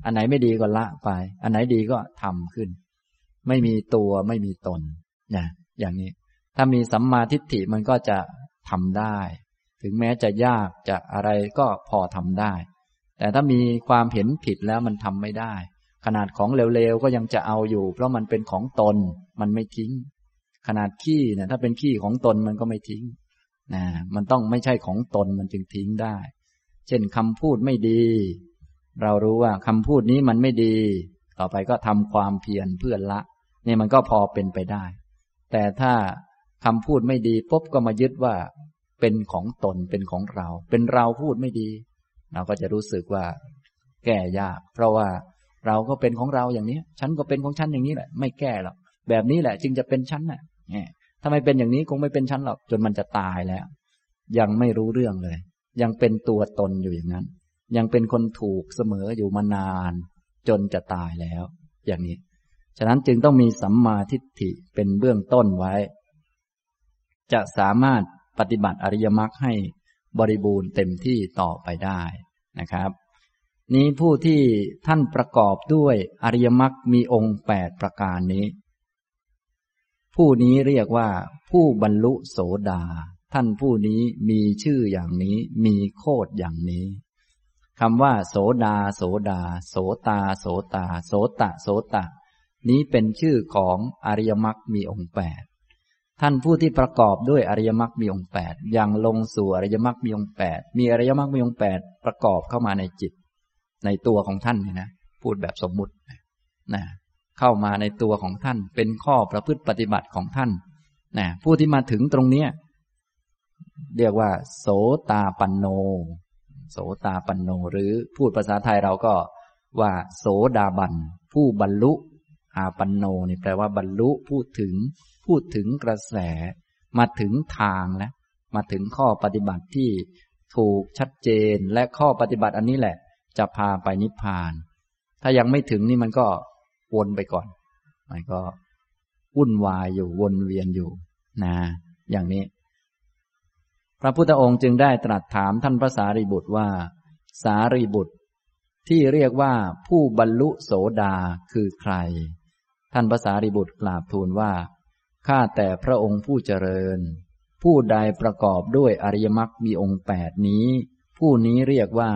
อันไหนไม่ดีก็ละไป อันไหนดีก็ทำขึ้น ไม่มีตัวไม่มีตนนะอย่างนี้ ถ้ามีสัมมาทิฏฐิมันก็จะทำได้ ถึงแม้จะยากจะอะไรก็พอทำได้ แต่ถ้ามีความเห็นผิดแล้วมันทำไม่ได้ ขนาดของเร็วๆก็ยังจะเอาอยู่ เพราะมันเป็นของตนมันไม่ทิ้ง ขนาดขี้เนี่ยถ้าเป็นขี้ของตนมันก็ไม่ทิ้งนะมันต้องไม่ใช่ของตนมันจึงทิ้งได้ เช่นคำพูดไม่ดี เรารู้ว่าคำพูดนี้มันไม่ดี ต่อไปก็ทำความเพียรเพื่อละ นี่มันก็พอเป็นไปได้ แต่ถ้าคำพูดไม่ดีปุ๊บก็มายึดว่า เป็นของตนเป็นของเรา เป็นเราพูดไม่ดี เราก็จะรู้สึกว่า แก้ยาก เพราะว่าเราก็เป็นของเราอย่างนี้ฉันก็เป็นของฉันอย่างนี้แหละ ไม่แก้หรอกแบบนี้แหละ จึงจะเป็นฉันน่ะถ้าไม่เป็นอย่างนี้คงไม่เป็นฉันหรอกจนมันจะตายแล้ว ยังไม่รู้เรื่องเลย ยังเป็นตัวตนอยู่อย่างนั้น ยังเป็นคนถูกเสมออยู่มานาน จนจะตายแล้ว อย่างนี้ ฉะนั้นจึงต้องมีสัมมาทิฏฐิเป็นเบื้องต้นไว้ จะสามารถปฏิบัติอริยมรรคให้บริบูรณ์เต็มที่ต่อไปได้นะครับ นี้ผู้ที่ท่านประกอบด้วยอริยมรรคมีองค์แปดประการนี้ ผู้นี้เรียกว่าผู้บรรลุโสดา ท่านผู้นี้มีชื่ออย่างนี้ มีโคดอย่างนี้คำว่า โสดา โสดา โสตา โสตา โสตะ โสตะ นี้เป็นชื่อของอริยมรรคมีองค์แปดท่านผู้ที่ประกอบด้วยอริยมรรคมีองค์แปดยังลงสู่อริยมรรคมีองค์แปดมีอริยมรรคมีองค์แปดประกอบเข้ามาในจิต ในตัวของท่านนี่นะพูดแบบสมมุตินะเข้ามาในตัวของท่าน เป็นข้อประพฤติปฏิบัติของท่านนะผู้ที่มาถึงตรงเนี้ยเรียกว่า โสตาปันโน โสตาปันโน หรือพูดภาษาไทยเราก็ว่า โสดาบัน ผู้บรรลุ อาปันโนนี่แปลว่าบรรลุพูดถึง พูดถึงกระแส มาถึงทางแล้วมาถึงข้อปฏิบัติที่ถูกชัดเจนและข้อปฏิบัติอันนี้แหละ จะพาไปนิพพาน ถ้ายังไม่ถึงนี่มันก็วนไปก่อน มันก็วุ่นวายอยู่วนเวียนอยู่นะอย่างนี้ พระพุทธองค์จึงได้ตรัสถามท่านพระสารีบุตรว่า สารีบุตรที่เรียกว่าผู้บรรลุโสดาคือใคร ท่านพระสารีบุตรกราบทูลว่า ข้าแต่พระองค์ผู้เจริญ ผู้ใดประกอบด้วยอริยมรรคมีองค์แปดนี้ ผู้นี้เรียกว่า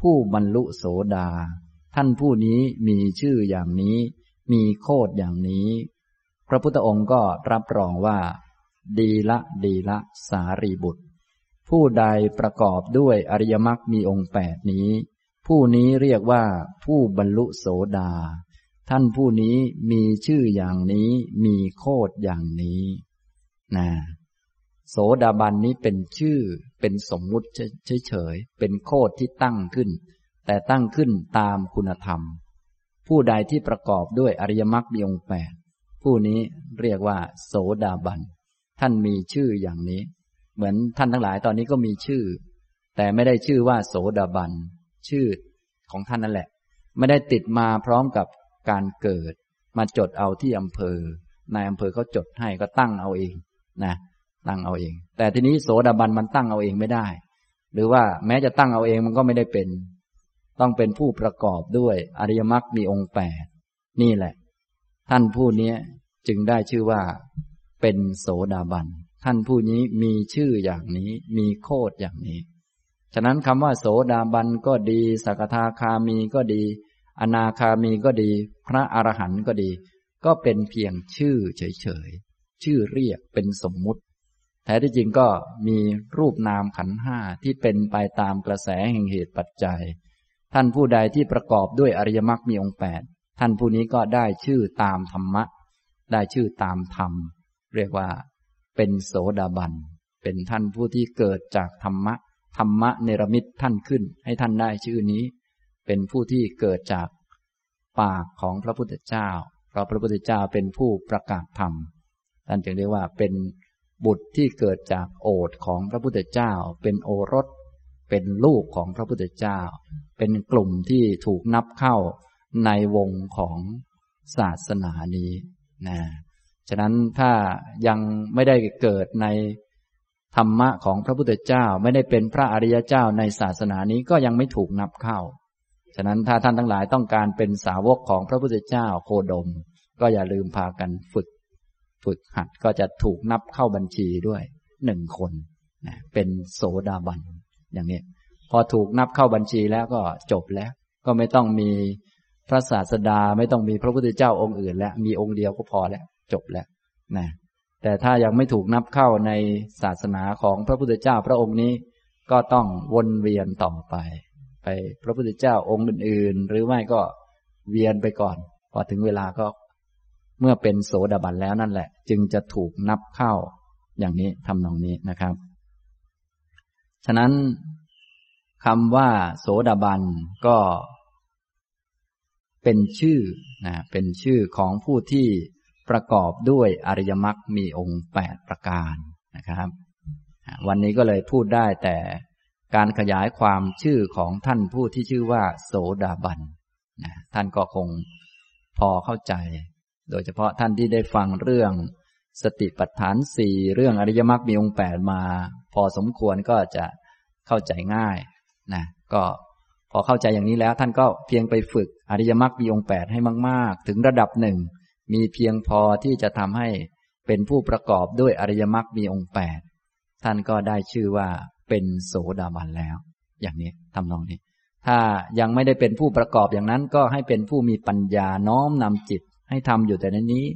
ผู้บรรลุโสดา ท่านผู้นี้มีชื่ออย่างนี้ มีโคดอย่างนี้ พระพุทธองค์ก็รับรองว่า ดีละดีละสารีบุตร ผู้ใดประกอบด้วยอริยมรรคมีองค์แปดนี้ ผู้นี้เรียกว่าผู้บรรลุโสดา ท่านผู้นี้มีชื่ออย่างนี้มีโคดอย่างนี้นะโสดาบันนี้เป็นชื่อเป็นสมมุติเฉยๆเป็นโคดที่ตั้งขึ้น แต่ตั้งขึ้นตามคุณธรรม ผู้ใดที่ประกอบด้วยอริยมรรคมีองค์แปดผู้นี้เรียกว่า โสดาบัน ท่านมีชื่ออย่างนี้ เหมือนท่านทั้งหลายตอนนี้ก็มีชื่อ แต่ไม่ได้ชื่อว่า โสดาบัน ชื่อของท่านนั่นแหละ ไม่ได้ติดมาพร้อมกับ การเกิด มาจดเอาที่อำเภอนายอำเภอเขาจดให้ก็ตั้งเอาเองนะตั้งเอาเอง แต่ทีนี้โสดาบันมันตั้งเอาเองไม่ได้ หรือว่าแม้จะตั้งเอาเองมันก็ไม่ได้เป็น ต้องเป็นผู้ประกอบด้วยอริยมรรคมีองค์แปดนี่แหละ ท่านผู้นี้จึงได้ชื่อว่า เป็นโสดาบัน ท่านผู้นี้มีชื่ออย่างนี้ มีโคดอย่างนี้ ฉะนั้นคำว่าโสดาบันก็ดี สักทาคามีก็ดี อนาคามีก็ดี พระอรหันต์ก็ดี ก็เป็นเพียงชื่อเฉยๆ ชื่อเรียกเป็นสมมุติ แท้ที่จริงก็มีรูปนามขันห้าที่เป็นไปตามกระแสแห่งเหตุปัจจัย ท่านผู้ใดที่ประกอบด้วยอริยมรรคมีองค์แปดท่านผู้นี้ก็ได้ชื่อตามธรรมะ ได้ชื่อตามธรรม เรียกว่า เป็นโสดาบัน เป็นท่านผู้ที่เกิดจากธรรมะ ธรรมะเนรมิตท่านขึ้น ให้ท่านได้ชื่อนี้ เป็นผู้ที่เกิดจากปากของพระพุทธเจ้า เพราะพระพุทธเจ้าเป็นผู้ประกาศธรรมท่านจึงเรียกว่าเป็นบุตรที่เกิดจากโอทของพระพุทธเจ้า เป็นโอรส เป็นลูกของพระพุทธเจ้า เป็นกลุ่มที่ถูกนับเข้าในวงของศาสนานี้นะฉะนั้นถ้ายังไม่ได้เกิดในธรรมะของพระพุทธเจ้า ไม่ได้เป็นพระอริยเจ้าในศาสนานี้ก็ยังไม่ถูกนับเข้า ฉะนั้นถ้าท่านทั้งหลายต้องการเป็นสาวกของพระพุทธเจ้าโคดม ก็อย่าลืมพากันฝึก ฝึกหัดก็จะถูกนับเข้าบัญชีด้วยหนึ่งคนนะเป็นโสดาบันอย่างนี้ พอถูกนับเข้าบัญชีแล้วก็จบแล้ว ก็ไม่ต้องมีพระศาสดาไม่ต้องมีพระพุทธเจ้าองค์อื่น แล้วมีองค์เดียวก็พอแล้ว จบแล้วนะแต่ถ้ายังไม่ถูกนับเข้าในศาสนาของพระพุทธเจ้าพระองค์นี้ ก็ต้องวนเวียนต่อไป ไปพระพุทธเจ้าองค์อื่น ๆ หรือไม่ก็เวียนไปก่อน พอถึงเวลาก็เมื่อเป็นโสดาบันแล้วนั่นแหละ จึงจะถูกนับเข้าอย่างนี้ทำนองนี้นะครับ ฉะนั้นคำว่า โสดาบันก็ เป็นชื่อนะเป็นชื่อของผู้ที่ประกอบด้วยอริยมรรคมีองค์แปดประการนะครับ วันนี้ก็เลยพูดได้แต่ การขยายความชื่อของท่านผู้ที่ชื่อว่า โสดาบันนะท่านก็คงพอเข้าใจ โดยเฉพาะท่านที่ได้ฟังเรื่อง สติปัฏฐานสี่เรื่องอริยมรรคมีองค์แปดมา พอสมควรก็จะเข้าใจง่ายนะก็พอเข้าใจอย่างนี้แล้ว ท่านก็เพียงไปฝึกอริยมรรคมีองค์แปดให้มาก ๆ ถึงระดับหนึ่งมีเพียงพอที่จะทำให้เป็นผู้ประกอบด้วยอริยมรรคมีองค์แปดท่านก็ได้ชื่อว่า เป็นโสดาบันแล้ว อย่างนี้ทำนองนี้ ถ้ายังไม่ได้เป็นผู้ประกอบอย่างนั้นก็ให้เป็นผู้มีปัญญาน้อมนำจิต ให้ทำอยู่แต่ในนี้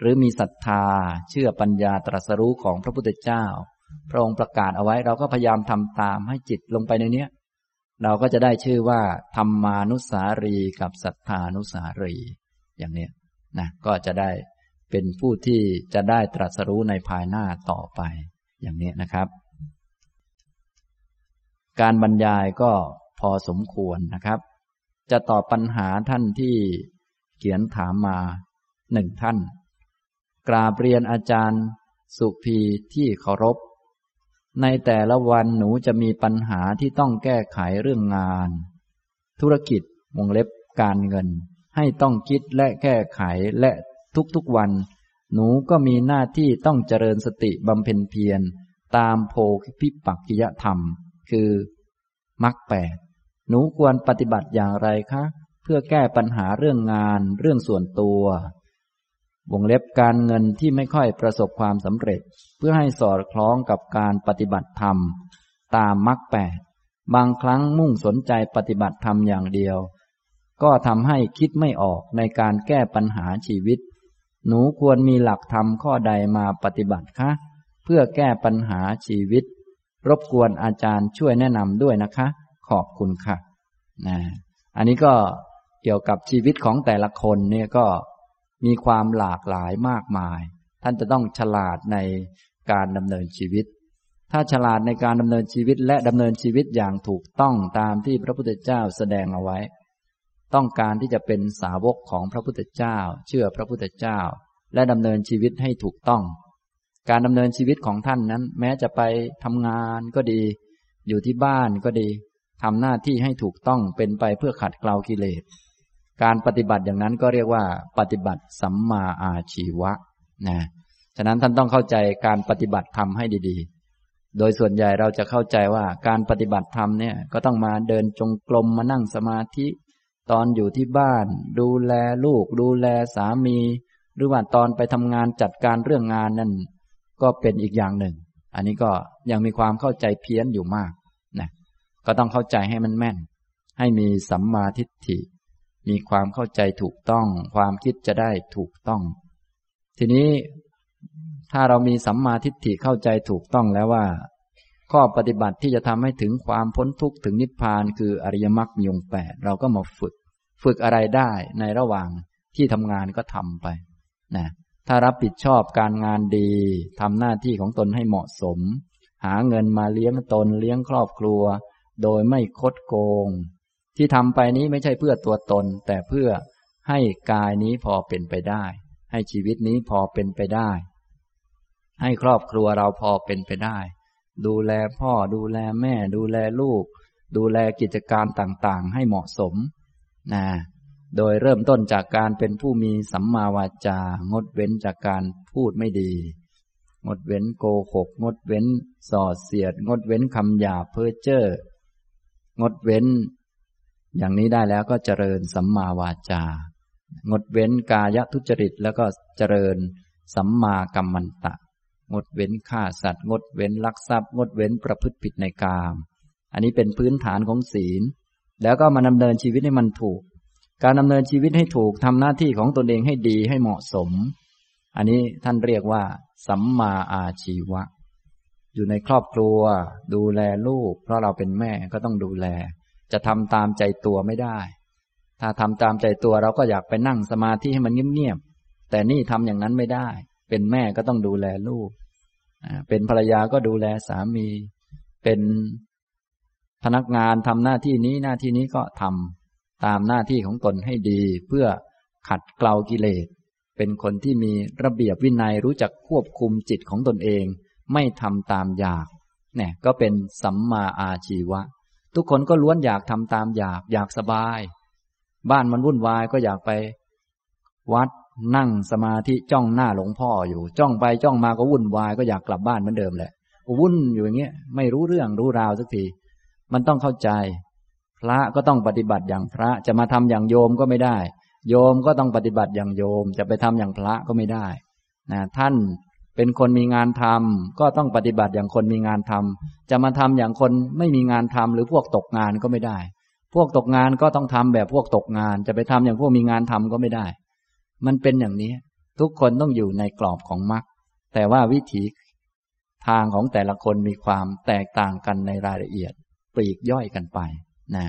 หรือมีศรัทธาเชื่อปัญญาตรัสรู้ของพระพุทธเจ้า พระองค์ประกาศเอาไว้เราก็พยายามทำตามให้จิตลงไปในเนี้ยเราก็จะได้ชื่อว่า ธรรมานุสารีกับศรัทธานุสารี อย่างนี้นะก็จะได้เป็นผู้ที่จะได้ตรัสรู้ในภายหน้าต่อไป อย่างนี้นะครับ การบรรยายก็พอสมควรนะครับ จะตอบปัญหาท่านที่เขียนถามมาหนึ่งท่าน กราบเรียนอาจารย์ สุภีที่เคารพ ในแต่ละวันหนูจะมีปัญหาที่ต้องแก้ไขเรื่องงาน ธุรกิจวงเล็บการเงิน ให้ต้องคิดและแก้ไขและทุกๆวัน หนูก็มีหน้าที่ต้องเจริญสติบำเพ็ญเพียรตามโพพิปักกิยธรรม คือมรรคแปดหนูควรปฏิบัติอย่างไรคะ เพื่อแก้ปัญหาเรื่องงานเรื่องส่วนตัว วงเล็บการเงินที่ไม่ค่อยประสบความสำเร็จ เพื่อให้สอดคล้องกับการปฏิบัติธรรม ตามมรรคแปดบางครั้งมุ่งสนใจปฏิบัติธรรมอย่างเดียว ก็ทำให้คิดไม่ออกในการแก้ปัญหาชีวิต หนูควรมีหลักธรรมข้อใดมาปฏิบัติคะ เพื่อแก้ปัญหาชีวิต รบกวนอาจารย์ช่วยแนะนำด้วยนะคะ ขอบคุณค่ะนะอันนี้ก็เกี่ยวกับชีวิตของแต่ละคนเนี่ยก็มีความหลากหลายมากมาย ท่านจะต้องฉลาดในการดำเนินชีวิต ถ้าฉลาดในการดำเนินชีวิตและดำเนินชีวิตอย่างถูกต้องตามที่พระพุทธเจ้าแสดงเอาไว้ ต้องการที่จะเป็นสาวกของพระพุทธเจ้า เชื่อพระพุทธเจ้า และดำเนินชีวิตให้ถูกต้อง การดำเนินชีวิตของท่านนั้น แม้จะไปทำงานก็ดี อยู่ที่บ้านก็ดีทำหน้าที่ให้ถูกต้องเป็นไปเพื่อขัดเกลากิเลส การปฏิบัติอย่างนั้นก็เรียกว่าปฏิบัติสัมมาอาชีวะนะฉะนั้นท่านต้องเข้าใจการปฏิบัติธรรมให้ดีๆ โดยส่วนใหญ่เราจะเข้าใจว่าการปฏิบัติธรรมเนี่ยก็ต้องมาเดินจงกรมมานั่งสมาธิ ตอนอยู่ที่บ้าน ดูแลลูก ดูแลสามี หรือว่าตอนไปทำงานจัดการเรื่องงานนั่น ก็เป็นอีกอย่างหนึ่ง อันนี้ก็ยังมีความเข้าใจเพี้ยนอยู่มากนะก็ต้องเข้าใจให้มันแม่น ให้มีสัมมาทิฏฐิ มีความเข้าใจถูกต้อง ความคิดจะได้ถูกต้อง ทีนี้ถ้าเรามีสัมมาทิฏฐิเข้าใจถูกต้องแล้วว่า ข้อปฏิบัติที่จะทำให้ถึงความพ้นทุกข์ถึงนิพพานคืออริยมรรคมีองค์แปดเราก็มาฝึก ฝึกอะไรได้ในระหว่างที่ทำงานก็ทำไปนะ ถ้ารับผิดชอบการงานดีทำหน้าที่ของตนให้เหมาะสม หาเงินมาเลี้ยงตนเลี้ยงครอบครัว โดยไม่คดโกง ที่ทำไปนี้ไม่ใช่เพื่อตัวตน แต่เพื่อให้กายนี้พอเป็นไปได้ ให้ชีวิตนี้พอเป็นไปได้ ให้ครอบครัวเราพอเป็นไปได้ ดูแลพ่อดูแลแม่ ดูแลลูก ดูแลกิจการต่างๆ ให้เหมาะสมนะ โดยเริ่มต้นจากการเป็นผู้มีสัมมาวาจา งดเว้นจากการพูดไม่ดี งดเว้นโกหก งดเว้นส่อเสียด งดเว้นคำหยาเพ้อเจ้องดเว้น อย่างนี้ได้แล้วก็เจริญสัมมาวาจา งดเว้นกายทุจริตแล้วก็เจริญสัมมากัมมันตะ งดเว้นฆ่าสัตว์ งดเว้นลักทรัพย์ งดเว้นประพฤติผิดในกาม อันนี้เป็นพื้นฐานของศีล แล้วก็มาดำเนินชีวิตให้มันถูก การดำเนินชีวิตให้ถูกทำหน้าที่ของตนเองให้ดีให้เหมาะสม อันนี้ท่านเรียกว่า สัมมาอาชีวะ อยู่ในครอบครัว ดูแลลูก เพราะเราเป็นแม่ก็ต้องดูแล จะทำตามใจตัวไม่ได้ ถ้าทำตามใจตัวเราก็อยากไปนั่งสมาธิให้มันเงียบๆแต่นี่ทำอย่างนั้นไม่ได้ เป็นแม่ก็ต้องดูแลลูกเป็นภรรยาก็ดูแลสามี เป็นพนักงานทำหน้าที่นี้หน้าที่นี้ก็ทำ ตามหน้าที่ของตนให้ดี เพื่อขัดเกลากิเลส เป็นคนที่มีระเบียบวินัยรู้จักควบคุมจิตของตนเอง ไม่ทำตามอยากเนี่ยก็เป็นสัมมาอาชีวะ ทุกคนก็ล้วนอยากทำตามอยากอยากสบาย บ้านมันวุ่นวายก็อยากไป วัดนั่งสมาธิจ้องหน้าหลวงพ่ออยู่ จ้องไปจ้องมาก็วุ่นวายก็อยากกลับบ้านเหมือนเดิมแหละวุ่นอยู่อย่างเงี้ยไม่รู้เรื่องรู้ราวสักที มันต้องเข้าใจ พระก็ต้องปฏิบัติอย่างพระจะมาทำอย่างโยมก็ไม่ได้ โยมก็ต้องปฏิบัติอย่างโยม จะไปทำอย่างพระก็ไม่ได้นะท่านเป็นคนมีงานทำก็ต้องปฏิบัติอย่างคนมีงานทำจะมาทำอย่างคนไม่มีงานทำหรือพวกตกงานก็ไม่ได้ พวกตกงานก็ต้องทำแบบพวกตกงาน จะไปทำอย่างพวกมีงานทำก็ไม่ได้ มันเป็นอย่างนี้ ทุกคนต้องอยู่ในกรอบของมรรคแต่ว่าวิถีทางของแต่ละคนมีความแตกต่างกันในรายละเอียด ปลีกย่อยกันไป นะ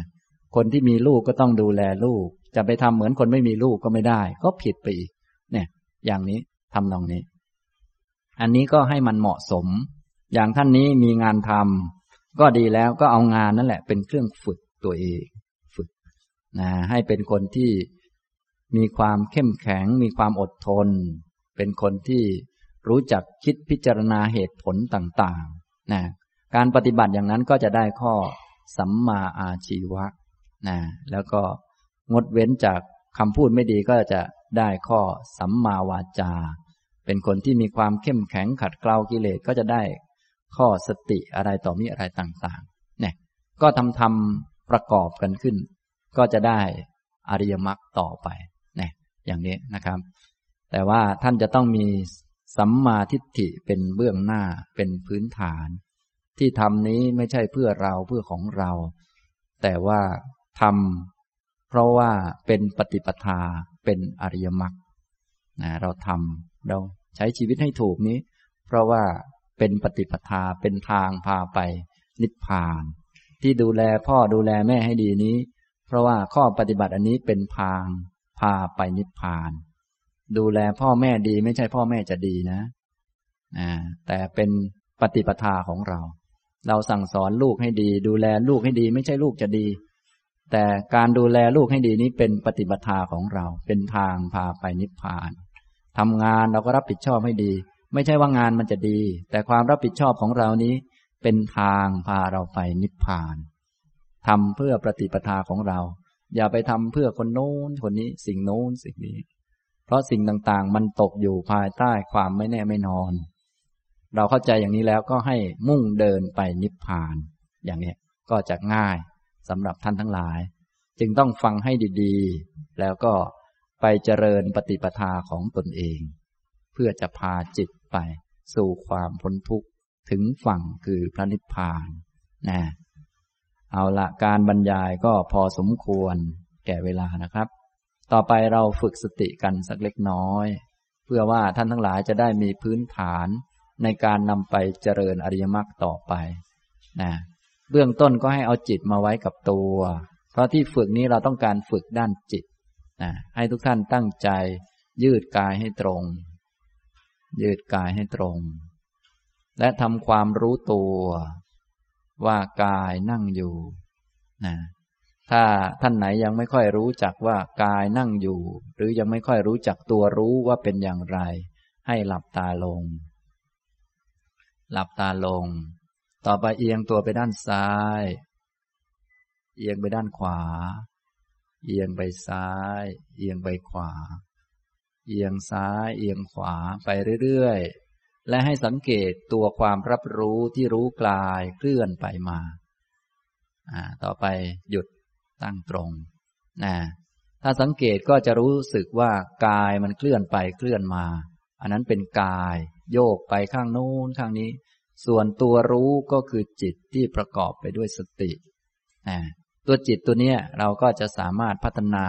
คนที่มีลูกก็ต้องดูแลลูก จะไปทำเหมือนคนไม่มีลูกก็ไม่ได้ ก็ผิดไปอีก เนี่ย อย่างนี้ทำนองนี้ อันนี้ก็ให้มันเหมาะสม อย่างท่านนี้มีงานทำก็ดีแล้วก็เอางานนั่นแหละ เป็นเครื่องฝึกตัวเองฝึกนะให้เป็นคนที่มีความเข้มแข็ง มีความอดทน เป็นคนที่รู้จักคิดพิจารณาเหตุผลต่างๆนะการปฏิบัติอย่างนั้นก็จะได้ข้อ สัมมาอาชีวะนะแล้วก็งดเว้นจากคำพูดไม่ดีก็จะได้ข้อสัมมาวาจา เป็นคนที่มีความเข้มแข็งขัดเกลากิเลสก็จะได้ข้อสติอะไรต่อมีอะไรต่างๆเนี่ยก็ทำทำประกอบกันขึ้น ก็จะได้อริยมรรคต่อไปเนี่ยอย่างนี้นะครับ แต่ว่าท่านจะต้องมีสัมมาทิฏฐิเป็นเบื้องหน้าเป็นพื้นฐาน ที่ทำนี้ไม่ใช่เพื่อเราเพื่อของเรา แต่ว่าทำเพราะว่าเป็นปฏิปทาเป็นอริยมรรคนะเราทำเราใช้ชีวิตให้ถูกนี้ เพราะว่าเป็นปฏิปทาเป็นทางพาไปนิพพาน ที่ดูแลพ่อดูแลแม่ให้ดีนี้ เพราะว่าข้อปฏิบัติอันนี้เป็นทางพาไปนิพพาน ดูแลพ่อแม่ดีไม่ใช่พ่อแม่จะดีนะแต่เป็นปฏิปทาของเรา เราสั่งสอนลูกให้ดี ดูแลลูกให้ดี ไม่ใช่ลูกจะดี แต่การดูแลลูกให้ดีนี้เป็นปฏิบัติของเรา เป็นทางพาไปนิพพานทำงานเราก็รับผิดชอบให้ดี ไม่ใช่ว่างานมันจะดี แต่ความรับผิดชอบของเรานี้ เป็นทางพาเราไปนิพพานทำเพื่อปฏิปทาของเรา อย่าไปทำเพื่อคนโน้นคนนี้สิ่งโน้นสิ่งนี้ เพราะสิ่งต่างๆ มันตกอยู่ภายใต้ความไม่แน่ไม่นอน เราเข้าใจอย่างนี้แล้วก็ให้มุ่งเดินไปนิพพาน อย่างนี้ก็จะง่ายสำหรับท่านทั้งหลาย จึงต้องฟังให้ดีๆ แล้วก็ไปเจริญปฏิปทาของตนเอง เพื่อจะพาจิตไปสู่ความพ้นทุกข์ถึงฝั่งคือพระนิพพานนะเอาละการบรรยายก็พอสมควรแก่เวลานะครับ ต่อไปเราฝึกสติกันสักเล็กน้อย เพื่อว่าท่านทั้งหลายจะได้มีพื้นฐาน ในการนำไปเจริญอริยมรรคต่อไปนะเบื้องต้นก็ให้เอาจิตมาไว้กับตัว เพราะที่ฝึกนี้เราต้องการฝึกด้านจิตนะให้ทุกท่านตั้งใจ ยืดกายให้ตรง ยืดกายให้ตรง และทำความรู้ตัว ว่ากายนั่งอยู่นะถ้าท่านไหนยังไม่ค่อยรู้จักว่ากายนั่งอยู่ หรือยังไม่ค่อยรู้จักตัวรู้ว่าเป็นอย่างไร ให้หลับตาลง หลับตาลง ต่อไปเอียงตัวไปด้านซ้าย เอียงไปด้านขวา เอียงไปซ้าย เอียงไปขวา เอียงซ้าย เอียงขวาไปเรื่อยๆ และให้สังเกตตัวความรับรู้ที่รู้กลายเคลื่อนไปมา ต่อไปหยุดตั้งตรงนะถ้าสังเกตก็จะรู้สึกว่ากายมันเคลื่อนไปเคลื่อนมา อันนั้นเป็นกาย โยกไปข้างโน้นข้างนี้ ส่วนตัวรู้ก็คือจิตที่ประกอบไปด้วยสติตัวจิตตัวเนี้ยเราก็จะสามารถพัฒนา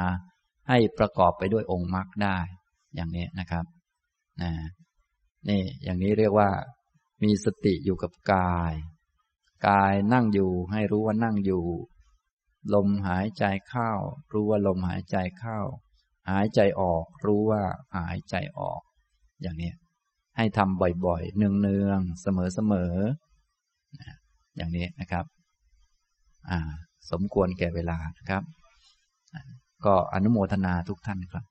ให้ประกอบไปด้วยองค์มรรคได้ อย่างนี้นะครับนี่อย่างนี้เรียกว่า มีสติอยู่กับกาย กายนั่งอยู่ให้รู้ว่านั่งอยู่ ลมหายใจเข้า รู้ว่าลมหายใจเข้า หายใจออก รู้ว่าหายใจออก อย่างนี้ ให้ทำบ่อยๆ เนืองๆ เสมอๆ อย่างนี้นะครับสมควรแก่เวลานะครับ ก็อนุโมทนาทุกท่านครับ